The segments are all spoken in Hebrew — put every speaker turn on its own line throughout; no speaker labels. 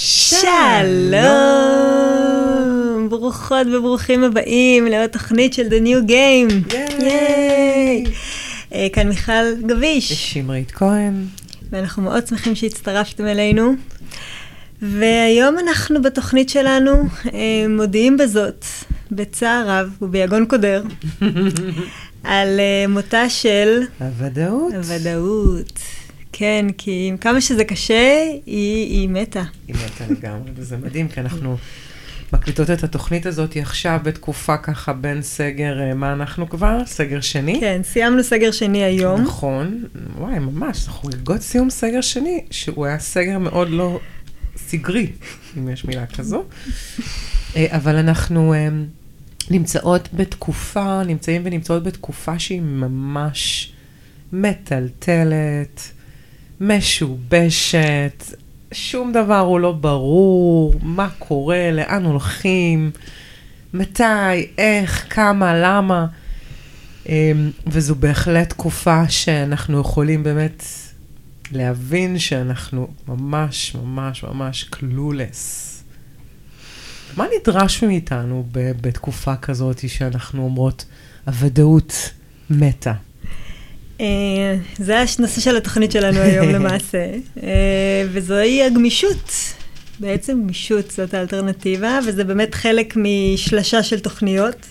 שלום! ברוכות וברוכים הבאים לעוד תוכנית של The New Game. ייי! אה, כאן מיכל גביש.
שמרית כהן.
ואנחנו מאוד שמחים שהצטרפתם אלינו. והיום אנחנו בתוכנית שלנו אה, מודיעים בזאת, בצער רב וביגון קודר, על אה, מותה של...
הוודאות.
הוודאות. כן, כי עם כמה שזה קשה, היא, היא מתה.
היא מתה לגמרי, וזה מדהים, כי אנחנו מקליטות את התוכנית הזאת עכשיו בתקופה ככה בין סגר, אה, מה אנחנו כבר? סגר שני?
כן, סיימנו סגר שני היום.
נכון, וואי, ממש, אנחנו חוגגות סיום סגר שני, שהוא היה סגר מאוד לא סגרי, אם יש מילה כזו. אה, אבל אנחנו אה, נמצאות בתקופה, נמצאים ונמצאות בתקופה שהיא ממש מטלטלת, משובשת, שום דבר הוא לא ברור, מה קורה, לאן הולכים, מתי, איך, כמה, למה. אה, וזו בהחלט תקופה שאנחנו יכולים באמת להבין שאנחנו ממש ממש ממש קלולס. מה נדרש מאיתנו בתקופה כזאת שאנחנו אומרות, הוודאות מתה?
אה, זה הנושא של התוכנית שלנו היום למעשה, אה, וזוהי הגמישות. בעצם גמישות זאת האלטרנטיבה, וזה באמת חלק משלשה של תוכניות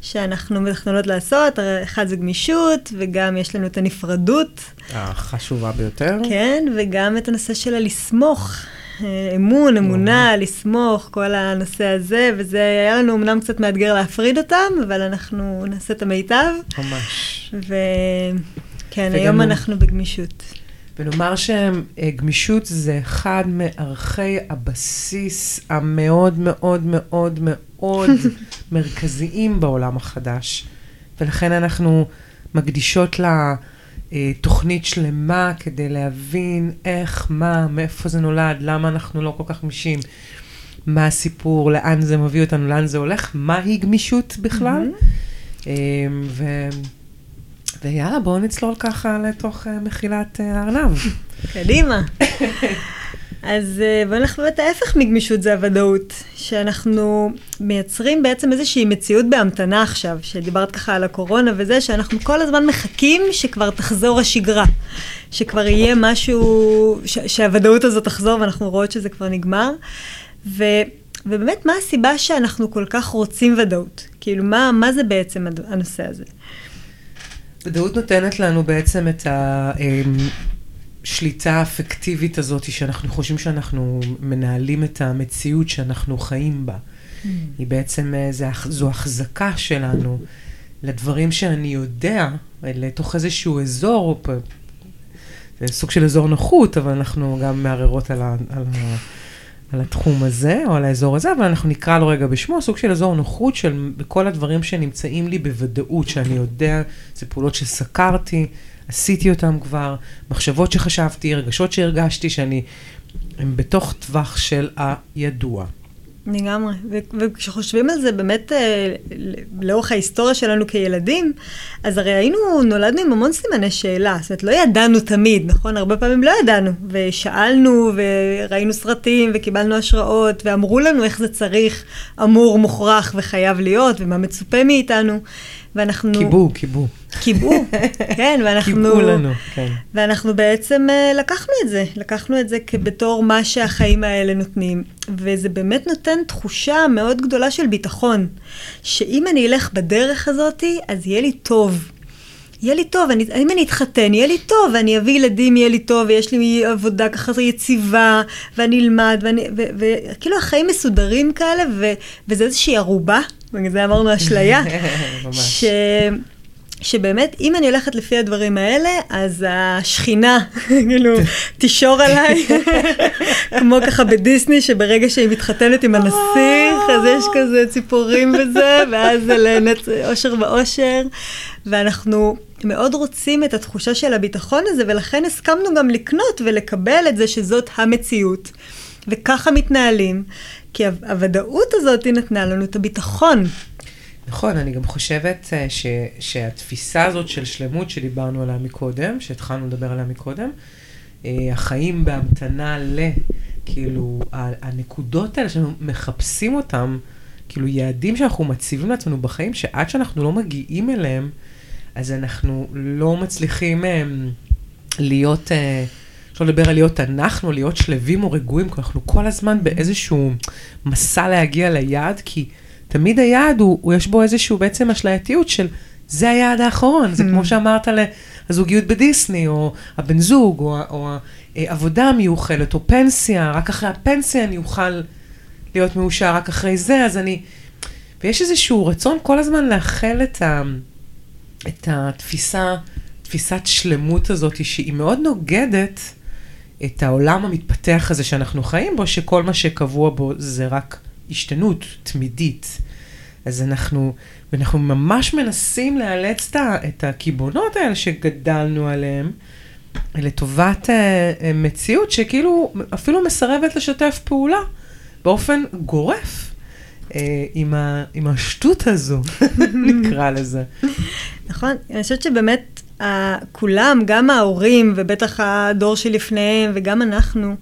שאנחנו מתכננות לעשות. אחד זה גמישות, וגם יש לנו את הנפרדות.
החשובה ביותר.
כן, וגם את הנושא של הלסמוך. אה, אמון, אמונה, לסמוך, כל הנושא הזה, וזה היה לנו אמנם קצת מאתגר להפריד אותם, אבל אנחנו נעשה את המיטב.
ממש.
וכן, היום אנחנו בגמישות.
ונאמר שגמישות זה אחד מערכי הבסיס המאוד מאוד מאוד מאוד מרכזיים בעולם החדש. ולכן אנחנו מקדישות לה אה, תוכנית שלמה כדי להבין איך, מה, מאיפה זה נולד, למה אנחנו לא כל כך גמישים, מה הסיפור, לאן זה מביא אותנו, לאן זה הולך, מהי גמישות בכלל. Mm-hmm. ו... ויאללה, בואו נצלול ככה לתוך uh, מחילת uh, הארנב.
קדימה. אז uh, בואו נלך באמת ההפך מגמישות זה הוודאות, שאנחנו מייצרים בעצם איזושהי מציאות בהמתנה עכשיו, שדיברת ככה על הקורונה וזה, שאנחנו כל הזמן מחכים שכבר תחזור השגרה, שכבר יהיה משהו, ש- שהוודאות הזאת תחזור ואנחנו רואות שזה כבר נגמר. ו... ובאמת, מה הסיבה שאנחנו כל כך רוצים ודאות? כאילו, מה, מה זה בעצם הנושא הזה?
ודאות נותנת לנו בעצם את השליטה האפקטיבית הזאת, שאנחנו חושבים שאנחנו מנהלים את המציאות שאנחנו חיים בה. Mm. היא בעצם, זה, זו החזקה שלנו לדברים שאני יודע, לתוך איזשהו אזור, זה סוג של אזור נוחות, אבל אנחנו גם מערערות על, ה, על, ה, על התחום הזה, או על האזור הזה, אבל אנחנו נקרא לו רגע בשמו, סוג של אזור נוחות של כל הדברים שנמצאים לי בוודאות, שאני יודע, זה פעולות שסקרתי, עשיתי אותם כבר, מחשבות שחשבתי, רגשות שהרגשתי, שאני, הם בתוך טווח של הידוע.
לגמרי, וכשחושבים על זה באמת אה, לאורך ההיסטוריה שלנו כילדים, אז הרי היינו, נולדנו עם המון סימני שאלה, זאת אומרת, לא ידענו תמיד, נכון? הרבה פעמים לא ידענו, ושאלנו, וראינו סרטים, וקיבלנו השראות, ואמרו לנו איך זה צריך, אמור, מוכרח וחייב להיות, ומה מצופה מאיתנו. ואנחנו...
קיבו, קיבו.
קיבו, כן, ואנחנו...
קיבו לנו, כן.
ואנחנו בעצם uh, לקחנו את זה, לקחנו את זה כבתור מה שהחיים האלה נותנים. וזה באמת נותן תחושה מאוד גדולה של ביטחון, שאם אני אלך בדרך הזאת, אז יהיה לי טוב. יהיה לי טוב, אני, אם אני אתחתן, יהיה לי טוב, ואני אביא ילדים, יהיה לי טוב, ויש לי עבודה ככה יציבה, ואני אלמד, וכאילו החיים מסודרים כאלה, ו, וזה איזושהי ערובה, בגלל זה אמרנו אשליה, ש, שבאמת, אם אני הולכת לפי הדברים האלה, אז השכינה, כאילו, תישור עליי, כמו ככה בדיסני, שברגע שהיא מתחתנת עם הנסיך, אז יש כזה ציפורים וזה, ואז זה לנצ... אושר ואושר, ואנחנו מאוד רוצים את התחושה של הביטחון הזה, ולכן הסכמנו גם לקנות ולקבל את זה שזאת המציאות. וככה מתנהלים, כי הוודאות הזאת נתנה לנו את הביטחון.
נכון, אני גם חושבת אה, ש, שהתפיסה הזאת של שלמות שדיברנו עליה מקודם, שהתחלנו לדבר עליה מקודם, החיים בהמתנה ל... כאילו, הנקודות האלה שאנחנו מחפשים אותן, כאילו יעדים שאנחנו מציבים לעצמנו בחיים, שעד שאנחנו לא מגיעים אליהם, אז אנחנו לא מצליחים um, להיות, אפשר uh, לדבר על להיות אנחנו, להיות שלווים או רגועים, כי אנחנו כל הזמן באיזשהו מסע להגיע ליעד, כי תמיד היעד, הוא, הוא יש בו איזשהו בעצם אשלייתיות של זה היעד האחרון, זה כמו שאמרת הזוגיות בדיסני, או הבן זוג, או, או העבודה המיוחלת, או פנסיה, רק אחרי הפנסיה אני אוכל להיות מאושר, רק אחרי זה, אז אני... ויש איזשהו רצון כל הזמן לאחל את, ה, את התפיסה, תפיסת שלמות הזאת, שהיא מאוד נוגדת את העולם המתפתח הזה שאנחנו חיים בו, שכל מה שקבוע בו זה רק השתנות תמידית. אז אנחנו, ואנחנו ממש מנסים לאלץ את הקיבעונות האלה שגדלנו עליהם, לטובת uh, מציאות שכאילו אפילו מסרבת לשתף פעולה באופן גורף uh, עם, ה, עם השטות הזו, נקרא לזה.
נכון, אני חושבת שבאמת uh, כולם, גם ההורים ובטח הדור שלפניהם וגם אנחנו,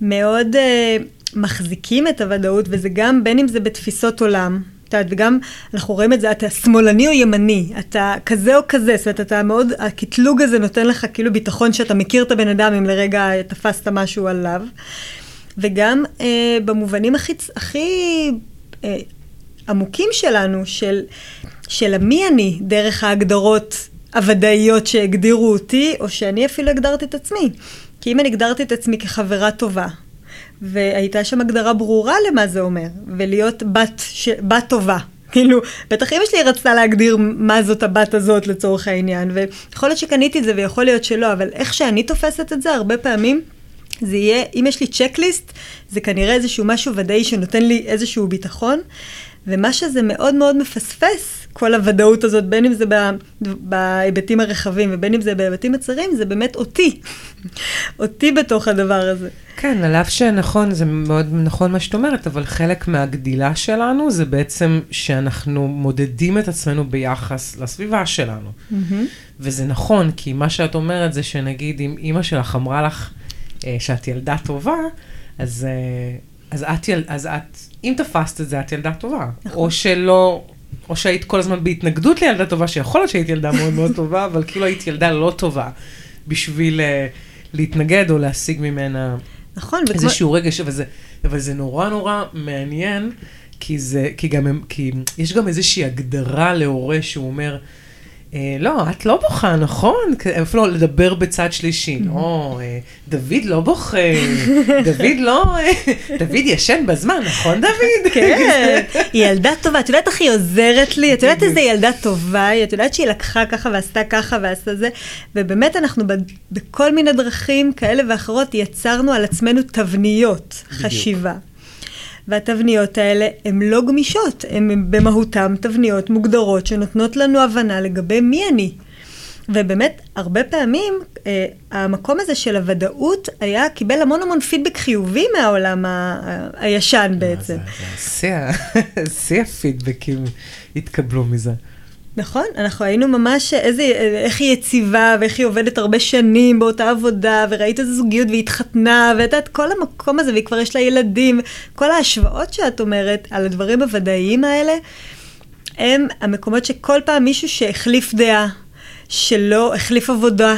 מאוד uh, מחזיקים את הוודאות, וזה גם בין אם זה בתפיסות עולם, יודעת, וגם אנחנו רואים את זה, אתה שמאלני או ימני, אתה כזה או כזה, זאת אומרת, אתה מאוד, הקטלוג הזה נותן לך כאילו ביטחון שאתה מכיר את הבן אדם אם לרגע תפסת משהו עליו. וגם אה, במובנים הכי, הכי אה, עמוקים שלנו, של, של המי אני, דרך ההגדרות הוודאיות שהגדירו אותי, או שאני אפילו הגדרתי את עצמי. כי אם אני הגדרתי את עצמי כחברה טובה, והייתה שם הגדרה ברורה למה זה אומר, ולהיות בת, ש... בת טובה. כאילו, בטח אמא שלי רצתה להגדיר מה זאת הבת הזאת לצורך העניין, ויכול להיות שקניתי את זה ויכול להיות שלא, אבל איך שאני תופסת את זה, הרבה פעמים זה יהיה, אם יש לי צ'קליסט, זה כנראה איזשהו משהו ודאי שנותן לי איזשהו ביטחון, ומה שזה מאוד מאוד מפספס, כל הוודאות הזאת, בין אם זה בהיבטים הרחבים ובין אם זה בהיבטים הצרים, זה באמת אותי. אותי בתוך הדבר הזה.
כן, על אף שנכון, זה מאוד נכון מה שאת אומרת, אבל חלק מהגדילה שלנו זה בעצם שאנחנו מודדים את עצמנו ביחס לסביבה שלנו. Mm-hmm. וזה נכון, כי מה שאת אומרת זה שנגיד אם אימא שלך אמרה לך אה, שאת ילדה טובה, אז, אה, אז, את, יל, אז את, אם תפסת את זה, את ילדה טובה. נכון. או שלא, או שהיית כל הזמן בהתנגדות לילדה טובה, שיכול להיות שהיית ילדה מאוד מאוד טובה, אבל כאילו היית ילדה לא טובה בשביל uh, להתנגד או להשיג ממנה
נכון.
איזשהו וכמו... רגש, אבל זה, אבל זה נורא נורא מעניין, כי, זה, כי, גם, כי יש גם איזושהי הגדרה להורה שהוא אומר, לא, את לא בוכה, נכון? אפילו לדבר בצד שלישי. לא, אה, דוד לא בוכה, דוד לא... אה, דוד ישן בזמן, נכון, דוד?
כן, היא ילדה טובה. את יודעת איך היא עוזרת לי? את יודעת איזה ילדה טובה היא? את יודעת שהיא לקחה ככה ועשתה ככה ועשתה זה? ובאמת אנחנו בכל מיני דרכים כאלה ואחרות יצרנו על עצמנו תבניות חשיבה. והתבניות האלה הן לא גמישות, הן במהותן תבניות מוגדרות שנותנות לנו הבנה לגבי מי אני. ובאמת, הרבה פעמים, אה, המקום הזה של הוודאות היה, קיבל המון המון פידבק חיובי מהעולם ה- ה- הישן בעצם.
זה שיא הפידבקים התקבלו מזה.
נכון, אנחנו היינו ממש, איזה, איך היא יציבה, ואיך היא עובדת הרבה שנים באותה עבודה, וראית איזה זוגיות, והיא התחתנה, ואת יודעת, כל המקום הזה, והיא כבר יש לה ילדים, כל ההשוואות שאת אומרת על הדברים הוודאיים האלה, הם המקומות שכל פעם מישהו שהחליף דעה, שלא החליף עבודה,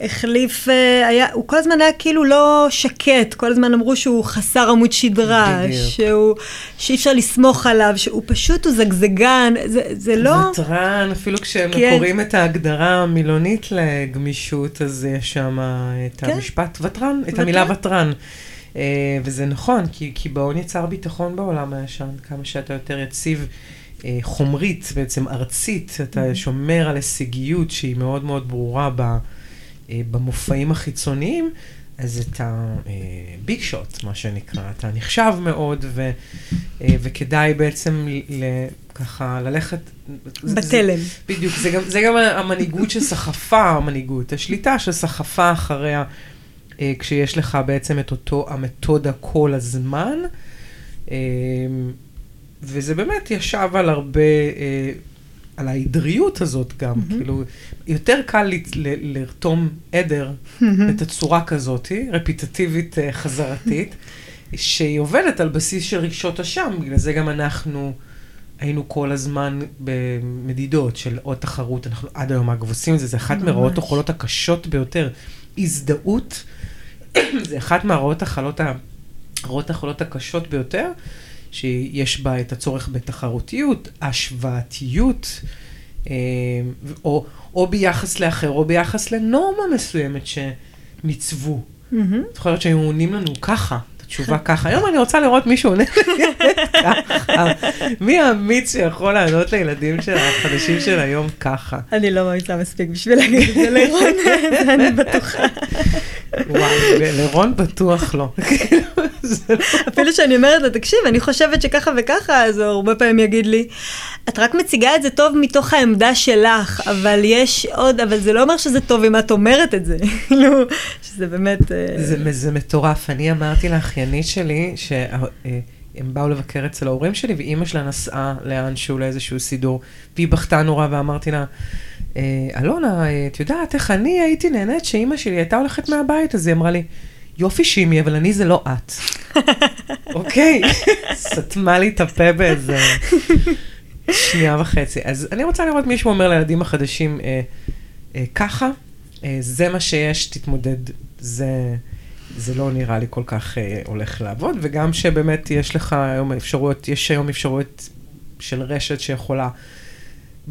החליף, אה, היה, הוא כל הזמן היה כאילו לא שקט, כל הזמן אמרו שהוא חסר עמוד שדרה, שהוא, שאי אפשר לסמוך עליו, שהוא פשוט, הוא זגזגן, זה, זה לא...
ותרן, אפילו כשהם כן. קוראים את ההגדרה המילונית לגמישות, אז יש שם את כן. המשפט ותרן, את המילה ותרן. Uh, וזה נכון, כי, כי בהון יצר ביטחון בעולם הישן, כמה שאתה יותר יציב. חומרית, בעצם ארצית, אתה mm-hmm. שומר על הישגיות שהיא מאוד מאוד ברורה ב, אה, במופעים החיצוניים, אז אתה ביג שוט, מה שנקרא, אתה נחשב מאוד, ו, uh, וכדאי בעצם ל, ככה ללכת...
בתלם.
בדיוק, זה גם, זה גם המנהיגות שסחפה, המנהיגות, השליטה שסחפה אחריה, uh, כשיש לך בעצם את אותו המתודה כל הזמן, וזה באמת ישב על הרבה... על העדריות הזאת גם, mm-hmm. כאילו, יותר קל ל, ל, לרתום עדר mm-hmm. בתצורה כזאת, רפיטטיבית אה, חזרתית, שהיא עובדת על בסיס של רגשות אשם, בגלל זה גם אנחנו היינו כל הזמן במדידות של עוד תחרות, אנחנו עד היום אגב עושים את זה, זה אחת מרעות החולות הקשות ביותר. הזדהות, זה אחת מהרעות הרעות החולות הקשות ביותר. שיש בה את הצורך בתחרותיות, השוואתיות, אה, או, או ביחס לאחר, או ביחס לנורמה מסוימת שניצבו. Mm-hmm. זוכרת שהיו עונים לנו ככה, את התשובה ככה. היום אני רוצה לראות מישהו עונה ככה. מי האמיץ שיכול לענות לילדים של החדשים של היום ככה?
אני לא מאמיצה מספיק בשביל להגיד את זה לרון, אני בטוחה.
וואי, לרון בטוח לא.
אפילו שאני אומרת לו, תקשיב, אני חושבת שככה וככה, אז הוא הרבה פעמים יגיד לי, את רק מציגה את זה טוב מתוך העמדה שלך, אבל יש עוד, אבל זה לא אומר שזה טוב אם את אומרת את זה. כאילו, שזה באמת... אה,
זה, זה מטורף. אני אמרתי לאחיינית שלי, שהם באו לבקר אצל ההורים שלי, ואימא שלה נסעה לאנשהו לאיזשהו סידור, והיא בכתה נורא, ואמרתי לה, אה, אלונה, את יודעת איך אני הייתי נהנית שאימא שלי הייתה הולכת מהבית, אז היא אמרה לי, יופי שימי, אבל אני זה לא את. אוקיי? סתמה לי את הפה באיזה שנייה וחצי. אז אני רוצה לראות מישהו אומר לילדים החדשים, אה, אה, ככה, אה, זה מה שיש, תתמודד. זה, זה לא נראה לי כל כך אה, הולך לעבוד, וגם שבאמת יש לך היום אפשרויות, יש היום אפשרויות של רשת שיכולה...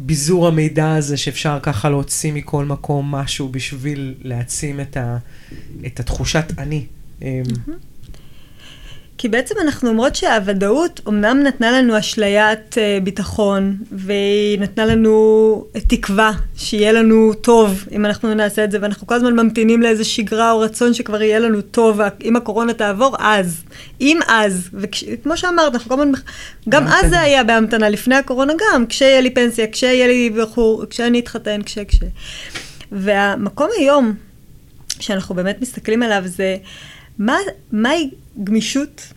ביזור המידע הזה שאפשר ככה להוציא מכל מקום משהו בשביל להעצים את, ה, את התחושת אני. Mm-hmm.
כי בעצם אנחנו אומרות שהוודאות אמנם נתנה לנו אשליית uh, ביטחון, והיא נתנה לנו תקווה שיהיה לנו טוב אם אנחנו נעשה את זה, ואנחנו כל הזמן ממתינים לאיזה שגרה או רצון שכבר יהיה לנו טוב, אם הקורונה תעבור, אז. אם אז. וכמו שאמרת, אנחנו כל הזמן, גם אז זה היה בהמתנה, לפני הקורונה גם, כשיהיה לי פנסיה, כשיהיה לי בחור, כשאני אתחתן, כש... כש. והמקום היום, שאנחנו באמת מסתכלים עליו, זה... מה, מהי גמישות,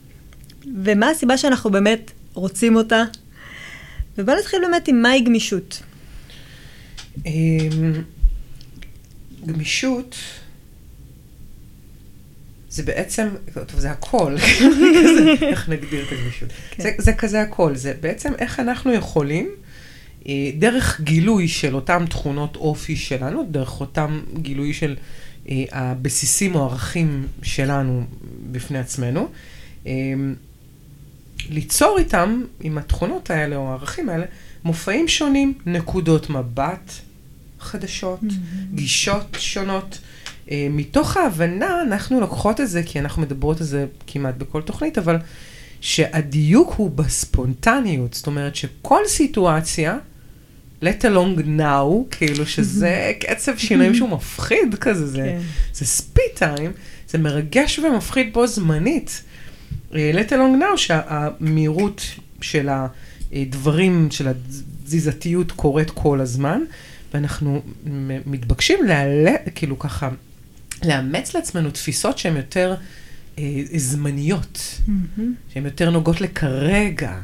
ומה הסיבה שאנחנו באמת רוצים אותה? ובוא נתחיל באמת עם מהי גמישות.
אמ, גמישות זה בעצם, טוב, זה הכל, איך נגדיר את הגמישות? כן. זה, זה כזה הכל, זה בעצם איך אנחנו יכולים, אה, דרך גילוי של אותן תכונות אופי שלנו, דרך אותם גילוי של הבסיסים או הערכים שלנו בפני עצמנו, אה, ליצור איתם, עם התכונות האלה או הערכים האלה, מופעים שונים, נקודות מבט חדשות, mm-hmm. גישות שונות. אה, מתוך ההבנה, אנחנו לוקחות את זה, כי אנחנו מדברות על זה כמעט בכל תוכנית, אבל שהדיוק הוא בספונטניות. זאת אומרת שכל סיטואציה, let along now, כאילו שזה קצב שינויים שהוא מפחיד כזה, זה, כן. זה speed time, זה מרגש ומפחיד בו זמנית. אה, let along now, שהמהירות של הדברים, של התזיזתיות קורית כל הזמן, ואנחנו מתבקשים לעלה, כאילו ככה, לאמץ לעצמנו תפיסות שהן יותר אה, זמניות. שהן יותר נוגעות לכרגע.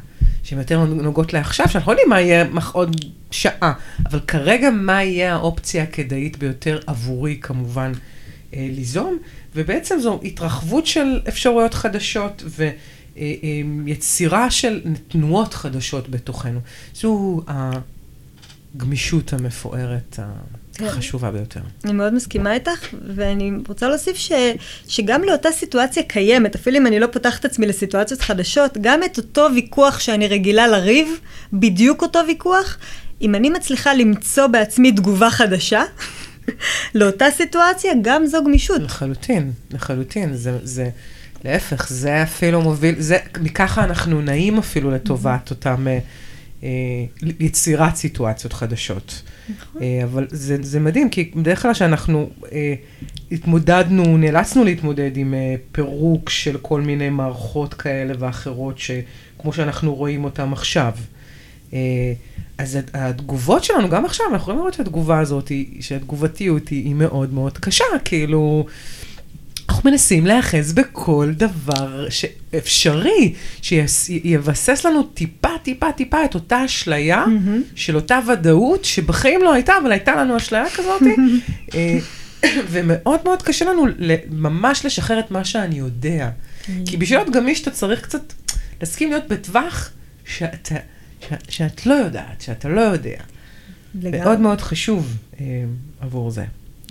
שהן יותר נוגעות לעכשיו, שאנחנו לא יודעים מה יהיה עוד שעה, אבל כרגע מה יהיה האופציה הכדאית ביותר עבורי כמובן אה, ליזום, ובעצם זו התרחבות של אפשרויות חדשות ויצירה אה, של תנועות חדשות בתוכנו. זו הגמישות המפוארת. חשובה ביותר.
אני מאוד מסכימה איתך, ואני רוצה להוסיף ש, שגם לאותה סיטואציה קיימת, אפילו אם אני לא פותחת עצמי לסיטואציות חדשות, גם את אותו ויכוח שאני רגילה לריב, בדיוק אותו ויכוח, אם אני מצליחה למצוא בעצמי תגובה חדשה, לאותה סיטואציה, גם זו גמישות.
לחלוטין, לחלוטין. זה, זה, להפך, זה אפילו מוביל, זה, מככה אנחנו נעים אפילו לטובת אותם... אה, אה, יצירת סיטואציות חדשות. נכון. אה, אבל זה, זה מדהים, כי בדרך כלל שאנחנו אה, התמודדנו, נאלצנו להתמודד עם אה, פירוק של כל מיני מערכות כאלה ואחרות, שכמו שאנחנו רואים אותן עכשיו. אה, אז התגובות שלנו, גם עכשיו, אנחנו יכולים לראות שהתגובה הזאת, שהתגובתיות היא, היא מאוד מאוד קשה, כאילו, אנחנו מנסים להיאחז בכל דבר שאפשרי, שיבסס לנו טיפה, טיפה, טיפה את אותה אשליה
Mm-hmm.
של אותה ודאות, שבחיים לא הייתה, אבל הייתה לנו אשליה כזאת. אה, ומאוד מאוד קשה לנו ממש לשחרר את מה שאני יודע. כי בשביל להיות גמיש אתה צריך קצת להסכים להיות בטווח שאתה, ש- שאת לא יודעת, שאתה לא יודע.
לגמרי.
מאוד מאוד חשוב אה, עבור זה.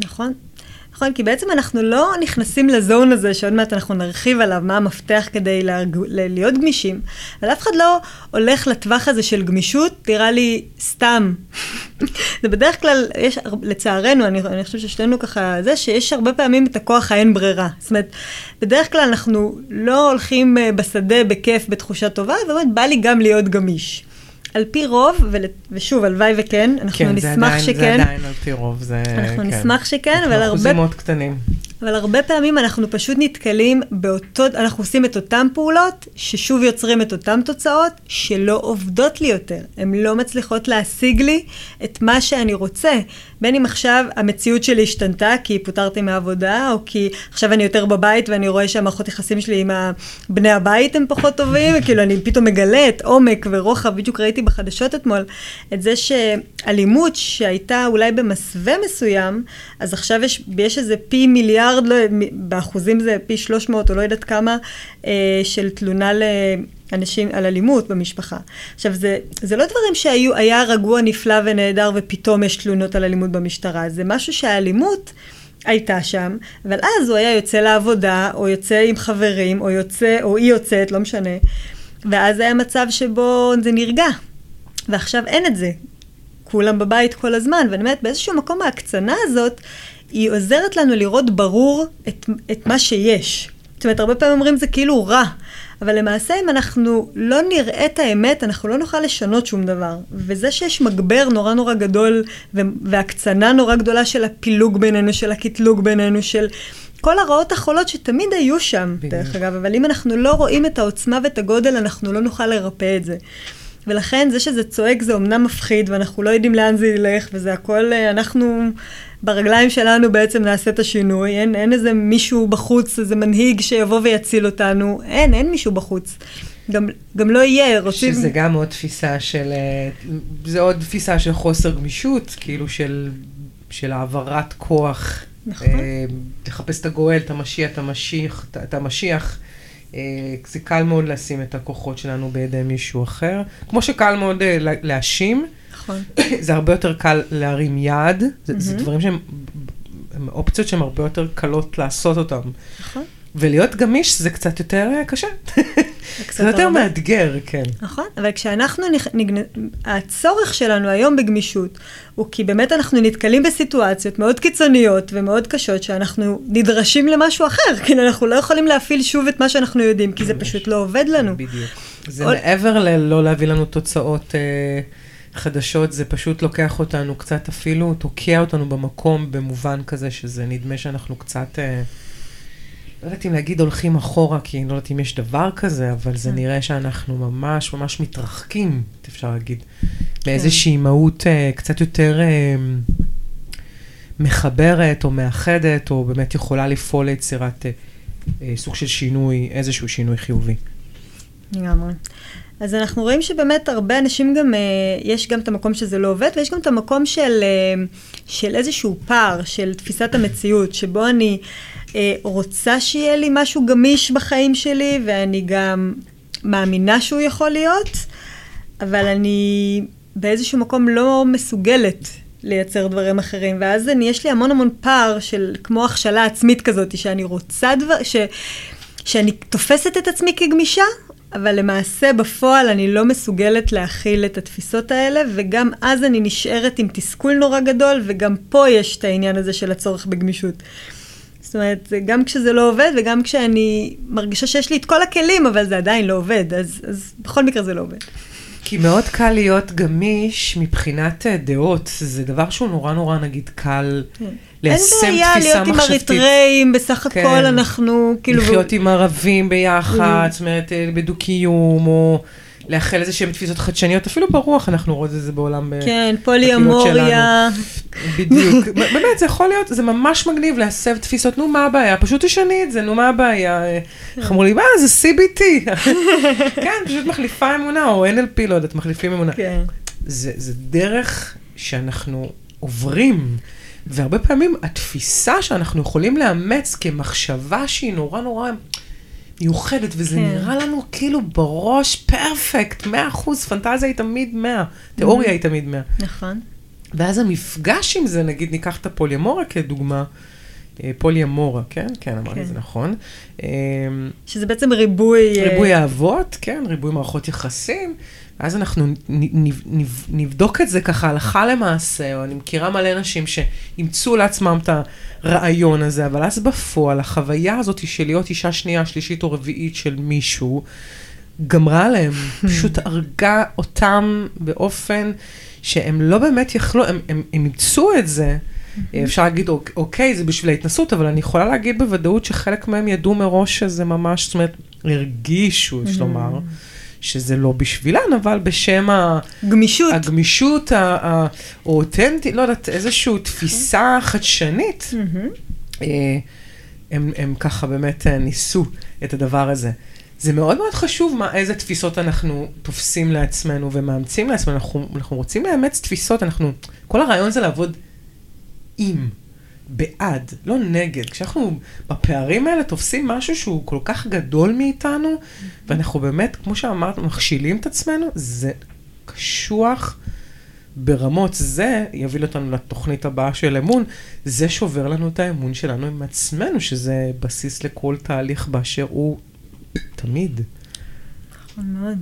נכון. נכון, כי בעצם אנחנו לא נכנסים לזון הזה, שעוד מעט אנחנו נרחיב עליו, מה המפתח כדי להרג... להיות גמישים, אבל אף אחד לא הולך לטווח הזה של גמישות, נראה לי סתם. זה בדרך כלל, יש, לצערנו, אני, אני חושבת ששנינו ככה, זה שיש הרבה פעמים את הכוח האין ברירה. זאת אומרת, בדרך כלל אנחנו לא הולכים אה, בשדה בכיף, בתחושה טובה, ובאמת בא לי גם להיות גמיש. על פי רוב, ול... ושוב, הלוואי וכן, אנחנו
כן,
נשמח
עדיין,
שכן.
זה עדיין על פי רוב, זה...
אנחנו
כן.
נשמח שכן, אבל
אחוזים
הרבה
מאוד קטנים.
אבל הרבה פעמים אנחנו פשוט נתקלים באותו, אנחנו עושים את אותן פעולות, ששוב יוצרים את אותן תוצאות, שלא עובדות לי יותר. הן לא מצליחות להשיג לי את מה שאני רוצה. בין אם עכשיו המציאות שלי השתנתה, כי פוטרתי מהעבודה, או כי עכשיו אני יותר בבית ואני רואה שהמערכות יחסים שלי עם בני הבית הם פחות טובים, כאילו אני פתאום מגלה את עומק ורוחב, בדיוק ראיתי בחדשות אתמול, את זה שאלימות שהייתה אולי במסווה מסוים, אז עכשיו יש, יש איזה פי מיליארד, לא, מ- באחוזים זה פי 300 או לא יודעת כמה, אה, של תלונה לאנשים על אלימות במשפחה. עכשיו, זה, זה לא דברים שהיו, היה רגוע, נפלא ונהדר ופתאום יש תלונות על אלימות במשטרה, זה משהו שהאלימות... הייתה שם, אבל אז הוא היה יוצא לעבודה, או יוצא עם חברים, או יוצא, או היא יוצאת, לא משנה. ואז היה מצב שבו זה נרגע. ועכשיו אין את זה. כולם בבית כל הזמן, ואני אומרת, באיזשהו מקום ההקצנה הזאת, היא עוזרת לנו לראות ברור את, את מה שיש. זאת אומרת, הרבה פעמים אומרים זה כאילו רע, אבל למעשה אם אנחנו לא נראה את האמת, אנחנו לא נוכל לשנות שום דבר. וזה שיש מגבר נורא נורא גדול, והקצנה נורא גדולה של הפילוג בינינו, של הקטלוג בינינו, של כל הרעות החולות שתמיד היו שם,
בדיוק.
דרך אגב, אבל אם אנחנו לא רואים את העוצמה ואת הגודל, אנחנו לא נוכל לרפא את זה. ולכן זה שזה צועק זה אומנם מפחיד, ואנחנו לא יודעים לאן זה ילך, וזה הכל, אה, אנחנו ברגליים שלנו בעצם נעשה את השינוי. אין, אין איזה מישהו בחוץ, איזה מנהיג שיבוא ויציל אותנו. אין, אין מישהו בחוץ. גם, גם לא יהיה, רוצים...
שזה גם עוד תפיסה של, אה, זה עוד תפיסה של חוסר גמישות, כאילו של, של העברת כוח.
נכון.
אה, לחפש את הגואל, את המשיח, את המשיח, את המשיח. אה, זה קל מאוד לשים את הכוחות שלנו בידי מישהו אחר. כמו שקל מאוד אה, לה- להאשים,
נכון.
זה הרבה יותר קל להרים יד. זה. דברים שהם הם אופציות שהן הרבה יותר קלות לעשות אותן.
נכון.
ולהיות גמיש זה קצת יותר אה, קשה. זה יותר
הרבה.
מאתגר, כן.
נכון, אבל כשאנחנו. נגנ... הצורך שלנו היום בגמישות, הוא כי באמת אנחנו נתקלים בסיטואציות מאוד קיצוניות ומאוד קשות, שאנחנו נדרשים למשהו אחר, כאילו אנחנו לא יכולים להפעיל שוב את מה שאנחנו יודעים, כי זה פשוט לא עובד לנו.
בדיוק. זה
עוד-
מעבר ללא להביא לנו תוצאות אה, חדשות, זה פשוט לוקח אותנו קצת אפילו, תוקע אותנו במקום במובן כזה שזה נדמה שאנחנו קצת, אה, לא יודעת אם להגיד הולכים אחורה, כי אני לא יודעת אם יש דבר כזה, אבל זה
כן.
נראה שאנחנו ממש ממש מתרחקים, אפשר להגיד, מאיזושהי מהות אה, קצת יותר... אה, מחברת או מאחדת, או באמת יכולה לפעול ליצירת אה, אה, סוג של שינוי, איזשהו שינוי חיובי.
לגמרי. אז אנחנו רואים שבאמת הרבה אנשים גם, אה, יש גם את המקום שזה לא עובד, ויש גם את המקום של, אה, של איזשהו פער, של תפיסת המציאות, שבו אני רוצה שיהיה לי משהו גמיש בחיים שלי, ואני גם מאמינה שהוא יכול להיות, אבל אני באיזשהו מקום לא מסוגלת לייצר דברים אחרים, ואז אני, יש לי המון המון פער של כמו הכשלה עצמית כזאת, שאני רוצה דבר, ש, שאני תופסת את עצמי כגמישה, אבל למעשה בפועל אני לא מסוגלת להכיל את התפיסות האלה, וגם אז אני נשארת עם תסכול נורא גדול, וגם פה יש את העניין הזה של הצורך בגמישות. זאת אומרת, גם כשזה לא עובד, וגם כשאני מרגישה שיש לי את כל הכלים, אבל זה עדיין לא עובד, אז, אז בכל מקרה זה לא עובד.
כי מאוד קל להיות גמיש מבחינת אה, דעות, זה דבר שהוא נורא נורא נגיד קל ליישם תפיסה
אין בעיה להיות עם
מחשבתית.
אריתראים, בסך
כן.
הכל אנחנו, כאילו...
לחיות עם ערבים ביחד, זאת אומרת, אה, בדו-קיום, או לאחל איזה שהן תפיסות חדשניות, אפילו ברוח אנחנו רואות את זה בעולם.
כן,
בקהילות
פוליומוריה.
בדיוק. באמת, זה יכול להיות, זה ממש מגניב להסב תפיסות, נו, מה הבעיה? פשוט תשני את זה, נו, מה הבעיה? איך אמרו לי, מה, זה CBT. כן, פשוט מחליפה אמונה, או NLP, לא יודעת, מחליפים אמונה.
כן.
זה, זה דרך שאנחנו עוברים, והרבה פעמים התפיסה שאנחנו יכולים לאמץ כמחשבה שהיא נורא נורא מיוחדת, וזה
כן.
כן. נראה לנו כאילו בראש פרפקט, 100 אחוז, פנטזיה היא תמיד 100, תיאוריה היא תמיד 100.
נכון.
ואז המפגש עם זה, נגיד ניקח את הפוליומורה כדוגמה, אה, פוליומורה, כן? כן, אמרתי
כן.
את זה נכון. אה,
שזה בעצם ריבוי... אה,
ריבוי אהבות, כן, ריבוי מערכות יחסים, ואז אנחנו נבדוק את זה ככה הלכה למעשה, או אני מכירה מלא נשים שאימצו לעצמם את הרעיון הזה, אבל אז בפועל, החוויה הזאת של להיות אישה שנייה, שלישית או רביעית של מישהו, גמרה להם, פשוט הרגה אותם באופן שהם לא באמת יכלו, הם, הם, הם אימצו את זה. אפשר להגיד, "אוק- אוקיי, זה בשביל ההתנסות, אבל אני יכולה להגיד בוודאות שחלק מהם ידעו מראש שזה ממש, זאת אומרת, הרגישו, יש לומר, שזה לא בשבילן, אבל בשם ה...
גמישות.
הגמישות האותנטית, לא יודעת, איזושהי תפיסה חדשנית. אה, הם, הם ככה באמת אה, ניסו את הדבר הזה. זה מאוד מאוד חשוב מה, איזה תפיסות אנחנו תופסים לעצמנו ומאמצים לעצמנו. אנחנו, אנחנו רוצים לאמץ תפיסות, אנחנו, כל הרעיון זה לעבוד עם, בעד, לא נגד. כשאנחנו בפערים האלה תופסים משהו שהוא כל כך גדול מאיתנו, ואנחנו באמת, כמו שאמרת, מכשילים את עצמנו, זה קשוח ברמות. זה יביא אותנו לתוכנית הבאה של אמון, זה שובר לנו את האמון שלנו עם עצמנו, שזה בסיס לכל תהליך באשר הוא תמיד.
נכון מאוד.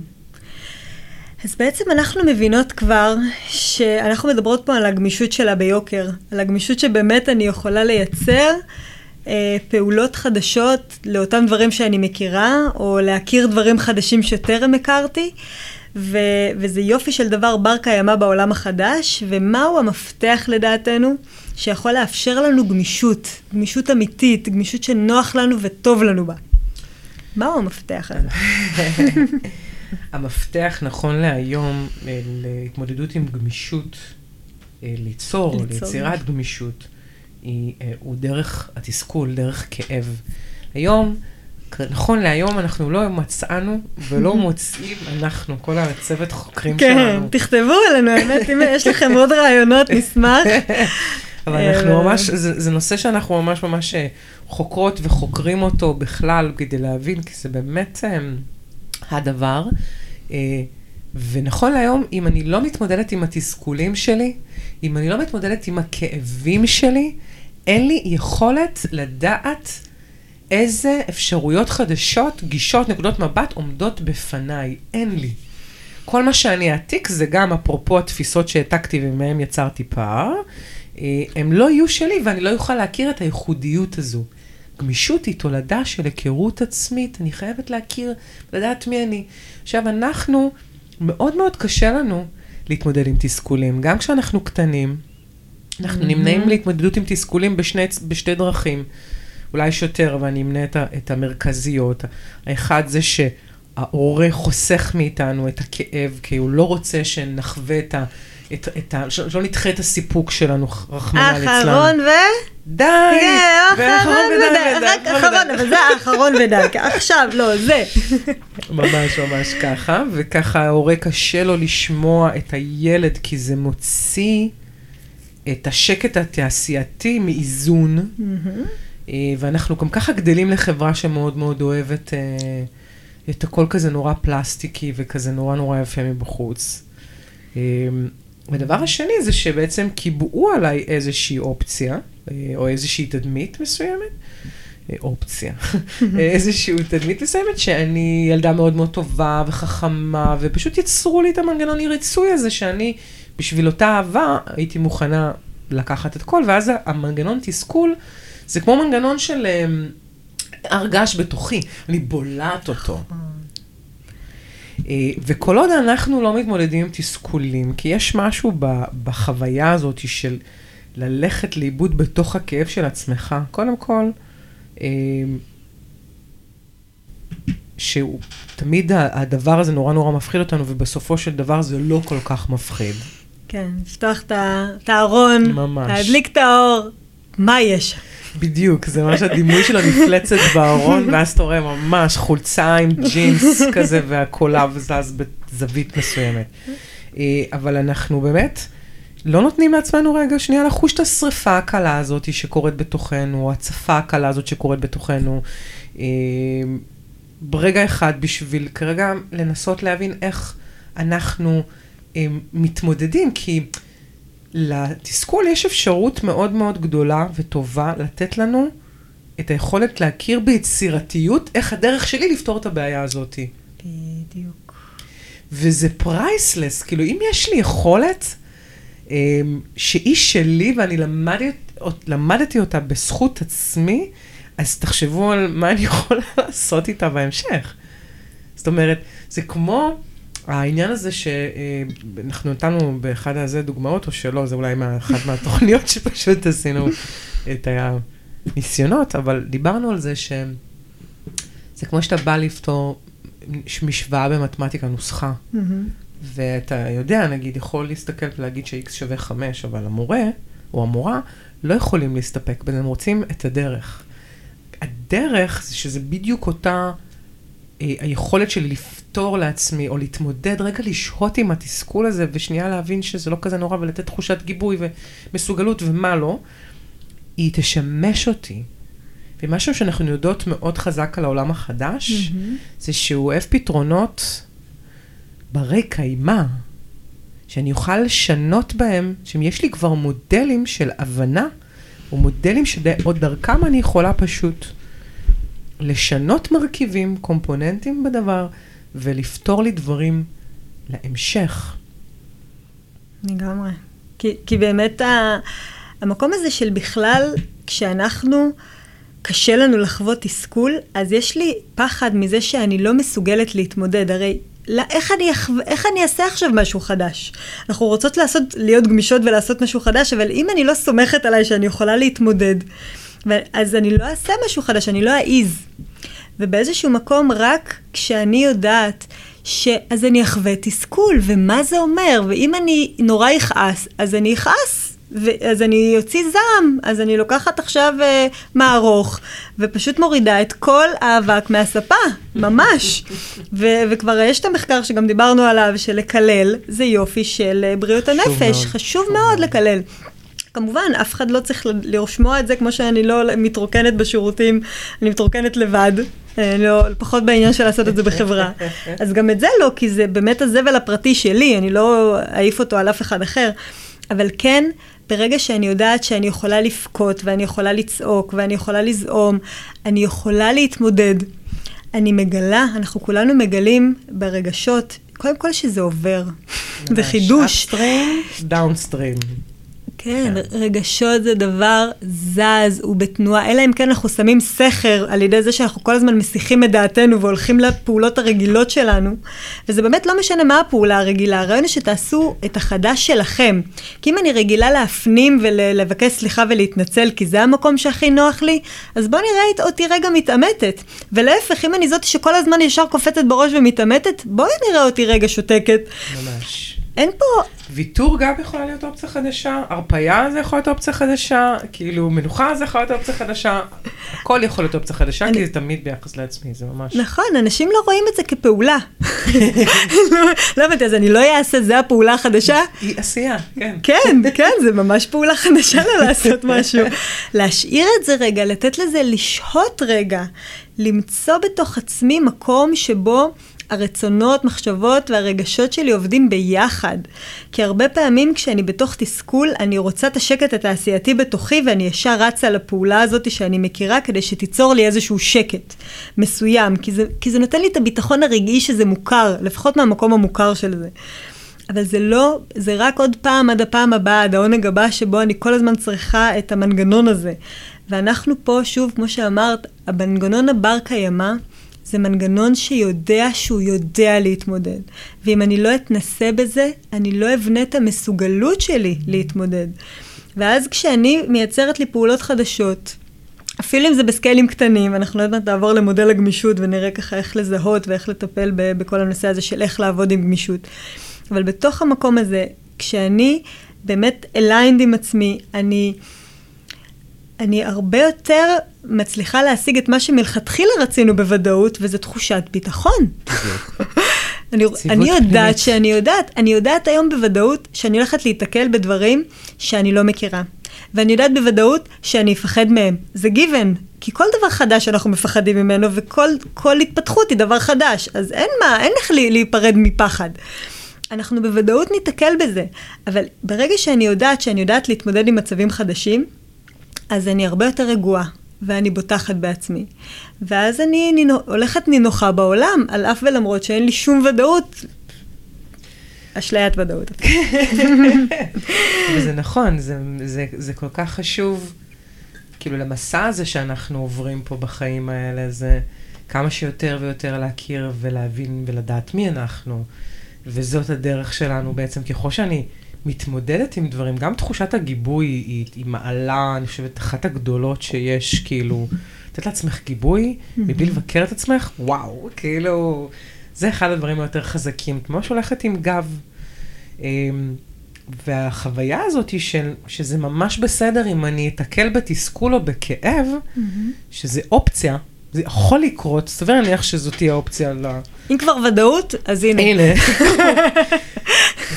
אז בעצם אנחנו מבינות כבר שאנחנו מדברות פה על הגמישות שלה ביוקר, על הגמישות שבאמת אני יכולה לייצר אה, פעולות חדשות לאותם דברים שאני מכירה, או להכיר דברים חדשים שטרם הכרתי, ו- וזה יופי של דבר בר קיימא בעולם החדש, ומהו המפתח לדעתנו שיכול לאפשר לנו גמישות, גמישות אמיתית, גמישות שנוח לנו וטוב לנו בה. מהו המפתח הזה?
המפתח נכון להיום אה, להתמודדות עם גמישות, אה, ליצור,
ליצור.
ליצירת גמישות, היא, אה, הוא דרך התסכול, דרך כאב. היום, נכון להיום, אנחנו לא מצאנו ולא מוצאים, אנחנו, כל הצוות חוקרים
כן,
שלנו.
תכתבו עלינו, האמת, אם יש לכם עוד רעיונות, נשמח.
אבל אנחנו ממש, זה, זה נושא שאנחנו ממש ממש חוקרות וחוקרים אותו בכלל כדי להבין, כי זה באמת הדבר. אה, ונכון להיום, אם אני לא מתמודדת עם התסכולים שלי, אם אני לא מתמודדת עם הכאבים שלי, אין לי יכולת לדעת איזה אפשרויות חדשות, גישות, נקודות מבט עומדות בפניי. אין לי. כל מה שאני אעתיק זה גם אפרופו התפיסות שהעתקתי ומהם יצרתי פער, אה, הם לא יהיו שלי ואני לא אוכל להכיר את הייחודיות הזו. גמישות היא תולדה של היכרות עצמית, אני חייבת להכיר, לדעת מי אני. עכשיו, אנחנו, מאוד מאוד קשה לנו להתמודד עם תסכולים, גם כשאנחנו קטנים, אנחנו נמנעים להתמודדות עם תסכולים בשני, בשתי דרכים. אולי יש יותר, אבל אני אמנה את, ה- את המרכזיות. האחד זה שההורה חוסך מאיתנו את הכאב, כי הוא לא רוצה שנחווה את ה... את, את ה... שלא נדחה את הסיפוק שלנו, רחמנא ליצלן.
האחרון ו...
די!
כן,
ואחרון
ודי. רק אחרון, אבל זה האחרון ודי. עכשיו, לא, זה.
ממש ממש ככה, וככה ההורה קשה לו לשמוע את הילד, כי זה מוציא את השקט התעשייתי מאיזון, אה, ואנחנו גם ככה גדלים לחברה שמאוד מאוד אוהבת אה, את הכל כזה נורא פלסטיקי וכזה נורא נורא יפה מבחוץ. והדבר השני זה שבעצם קיבעו עליי איזושהי אופציה, אה, או איזושהי תדמית מסוימת, אה, אופציה, אה, איזושהי תדמית מסוימת שאני ילדה מאוד מאוד טובה וחכמה, ופשוט יצרו לי את המנגנון ריצוי הזה שאני, בשביל אותה אהבה, הייתי מוכנה לקחת את כל, ואז המנגנון תסכול, זה כמו מנגנון של הר געש בתוכי, אני בולעת אותו. אה, וכל עוד אנחנו לא מתמודדים עם תסכולים, כי יש משהו בחוויה הזאת של ללכת לאיבוד בתוך הכאב של עצמך, קודם כל, אה, שהוא תמיד הדבר הזה נורא נורא מפחיד אותנו, ובסופו של דבר זה לא כל כך מפחיד.
כן, לפתוח את הארון. להדליק את האור, מה יש?
בדיוק, זה ממש הדימוי של המפלצת בארון, ואז אתה רואה ממש חולצה עם ג'ינס כזה, והקולב זז בזווית מסוימת. אה, אבל אנחנו באמת לא נותנים לעצמנו רגע שנייה לחוש את השריפה הקלה הזאת שקורית בתוכנו, הצפה הקלה הזאת שקורית בתוכנו. אה, ברגע אחד בשביל כרגע לנסות להבין איך אנחנו הם, מתמודדים, כי לתסכול יש אפשרות מאוד מאוד גדולה וטובה לתת לנו את היכולת להכיר ביצירתיות איך הדרך שלי לפתור את הבעיה הזאת.
בדיוק.
וזה פרייסלס, כאילו אם יש לי יכולת הם, שהיא שלי ואני למדתי, למדתי אותה בזכות עצמי, אז תחשבו על מה אני יכולה לעשות איתה בהמשך. זאת אומרת, זה כמו העניין הזה שאנחנו נתנו באחד הזה דוגמאות, או שלא, זה אולי אחת מהתוכניות שפשוט עשינו את הניסיונות, אבל דיברנו על זה שזה כמו שאתה בא לפתור משוואה במתמטיקה, נוסחה. Mm-hmm. ואתה יודע, נגיד, יכול להסתכל ולהגיד ש-x שווה 5, אבל המורה או המורה לא יכולים להסתפק בזה, הם רוצים את הדרך. הדרך זה שזה בדיוק אותה אה, היכולת שלי לפתור לעצמי, או להתמודד, רגע לשהות עם התסכול הזה, ושנייה להבין שזה לא כזה נורא, ולתת תחושת גיבוי ומסוגלות ומה לא, היא תשמש אותי. ומשהו שאנחנו יודעות מאוד חזק על העולם החדש, mm-hmm. זה שהוא אוהב פתרונות ברי קיימא, שאני אוכל לשנות בהם, שאם יש לי כבר מודלים של הבנה, או מודלים שעוד דרכם אני יכולה פשוט לשנות מרכיבים, קומפוננטים בדבר, ולפתור לי דברים להמשך.
לגמרי. כי, כי באמת ה, המקום הזה של בכלל, כשאנחנו, קשה לנו לחוות תסכול, אז יש לי פחד מזה שאני לא מסוגלת להתמודד. הרי לא, איך, אני, איך אני אעשה עכשיו משהו חדש? אנחנו רוצות לעשות, להיות גמישות ולעשות משהו חדש, אבל אם אני לא סומכת עליי שאני יכולה להתמודד, אז אני לא אעשה משהו חדש, אני לא אעז. ובאיזשהו מקום, רק כשאני יודעת שאז אני אחווה תסכול, ומה זה אומר, ואם אני נורא אכעס, אז אני אכעס, אז אני אוציא זעם, אז אני לוקחת עכשיו uh, מערוך, ופשוט מורידה את כל האבק מהספה, ממש. ו- וכבר יש את המחקר שגם דיברנו עליו, שלקלל זה יופי של uh, בריאות הנפש, מאוד, חשוב, חשוב מאוד לקלל. כמובן, אף אחד לא צריך לשמוע את זה כמו שאני לא מתרוקנת בשירותים, אני מתרוקנת לבד. אני לא, פחות בעניין של לעשות את זה בחברה. אז גם את זה לא, כי זה באמת הזבל הפרטי שלי, אני לא אעיף אותו על אף אחד אחר. אבל כן, ברגע שאני יודעת שאני יכולה לבכות, ואני יכולה לצעוק, ואני יכולה לזעום, אני יכולה להתמודד. אני מגלה, אנחנו כולנו מגלים ברגשות, קודם כל שזה עובר. זה חידוש.
אפסטרים, דאונסטרים.
כן, כן, רגשות זה דבר זז, הוא בתנועה, אלא אם כן אנחנו שמים סכר על ידי זה שאנחנו כל הזמן מסיחים את דעתנו והולכים לפעולות הרגילות שלנו. וזה באמת לא משנה מה הפעולה הרגילה, הרעיון הוא שתעשו את החדש שלכם. כי אם אני רגילה להפנים ולבקש סליחה ולהתנצל, כי זה המקום שהכי נוח לי, אז בואו נראה אותי רגע מתעמתת. ולהפך, אם אני זאת שכל הזמן ישר קופצת בראש ומתעמתת, בואי נראה אותי רגע שותקת.
ממש.
אין פה...
ויתור גם יכולה להיות אופציה חדשה, הרפייה זה יכול להיות אופציה חדשה, כאילו מנוחה זה יכול להיות אופציה חדשה, הכל יכול להיות אופציה חדשה, אני... כי זה תמיד ביחס לעצמי, זה ממש...
נכון, אנשים לא רואים את זה כפעולה. לא הבנתי, אז אני לא אעשה, זה הפעולה החדשה?
היא עשייה, כן.
כן, כן, זה ממש פעולה חדשה לה לעשות משהו. להשאיר את זה רגע, לתת לזה לשהות רגע, למצוא בתוך עצמי מקום שבו... הרצונות, מחשבות והרגשות שלי עובדים ביחד. כי הרבה פעמים כשאני בתוך תסכול, אני רוצה את השקט התעשייתי בתוכי ואני ישר רצה לפעולה הזאת שאני מכירה כדי שתיצור לי איזשהו שקט מסוים. כי זה, כי זה נותן לי את הביטחון הרגעי שזה מוכר, לפחות מהמקום המוכר של זה. אבל זה לא, זה רק עוד פעם עד הפעם הבאה, עד העונג הבא שבו אני כל הזמן צריכה את המנגנון הזה. ואנחנו פה, שוב, כמו שאמרת, המנגנון הבר קיימא, זה מנגנון שיודע שהוא יודע להתמודד. ואם אני לא אתנסה בזה, אני לא אבנה את המסוגלות שלי להתמודד. ואז כשאני מייצרת לי פעולות חדשות, אפילו אם זה בסקיילים קטנים, אנחנו עוד מעט נעבור למודל הגמישות ונראה ככה איך לזהות ואיך לטפל בכל הנושא הזה של איך לעבוד עם גמישות. אבל בתוך המקום הזה, כשאני באמת aligned עם עצמי, אני, אני הרבה יותר מצליחה להשיג את מה שמלכתחילה רצינו בוודאות, וזה תחושת ביטחון. אני, אני יודעת. שאני יודעת, אני יודעת היום בוודאות שאני הולכת להיתקל בדברים שאני לא מכירה. ואני יודעת בוודאות שאני אפחד מהם. זה גיוון, כי כל דבר חדש אנחנו מפחדים ממנו, וכל התפתחות היא דבר חדש. אז אין מה, אין איך להיפרד מפחד. אנחנו בוודאות ניתקל בזה, אבל ברגע שאני יודעת שאני יודעת להתמודד עם מצבים חדשים, אז אני הרבה יותר רגועה, ואני בוטחת בעצמי. ואז אני נינו, הולכת נינוחה בעולם, על אף ולמרות שאין לי שום ודאות. אשליית ודאות.
וזה נכון, זה, זה, זה כל כך חשוב, כאילו למסע הזה שאנחנו עוברים פה בחיים האלה, זה כמה שיותר ויותר להכיר ולהבין ולדעת מי אנחנו. וזאת הדרך שלנו בעצם, ככל שאני מתמודדת עם דברים, גם תחושת הגיבוי היא, היא מעלה, אני חושבת, אחת הגדולות שיש, כאילו, לתת לעצמך גיבוי, מבלי לבקר את עצמך, וואו, כאילו, זה אחד הדברים היותר חזקים, את ממש הולכת עם גב. אמ, והחוויה הזאת היא של, שזה ממש בסדר אם אני אתקל בתסכול או בכאב, mm-hmm. שזה אופציה, זה יכול לקרות, סביר להניח שזאת תהיה האופציה ל...
אם כבר ודאות, אז הנה.
הנה.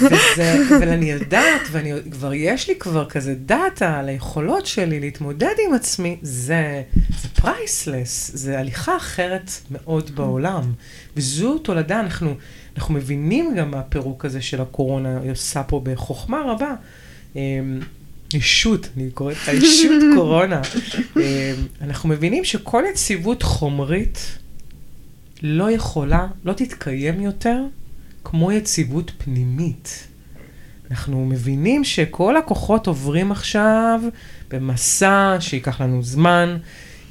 וזה, אבל אני יודעת, וכבר יש לי כבר כזה דאטה על היכולות שלי להתמודד עם עצמי, זה, זה priceless, זה הליכה אחרת מאוד בעולם. וזו תולדה, אנחנו, אנחנו מבינים גם מהפירוק הזה של הקורונה, היא עושה פה בחוכמה רבה. אמ, אישות, אני קוראת לה אישות קורונה. אמ, אנחנו מבינים שכל יציבות חומרית לא יכולה, לא תתקיים יותר כמו יציבות פנימית. אנחנו מבינים שכל הכוחות עוברים עכשיו במסע שייקח לנו זמן,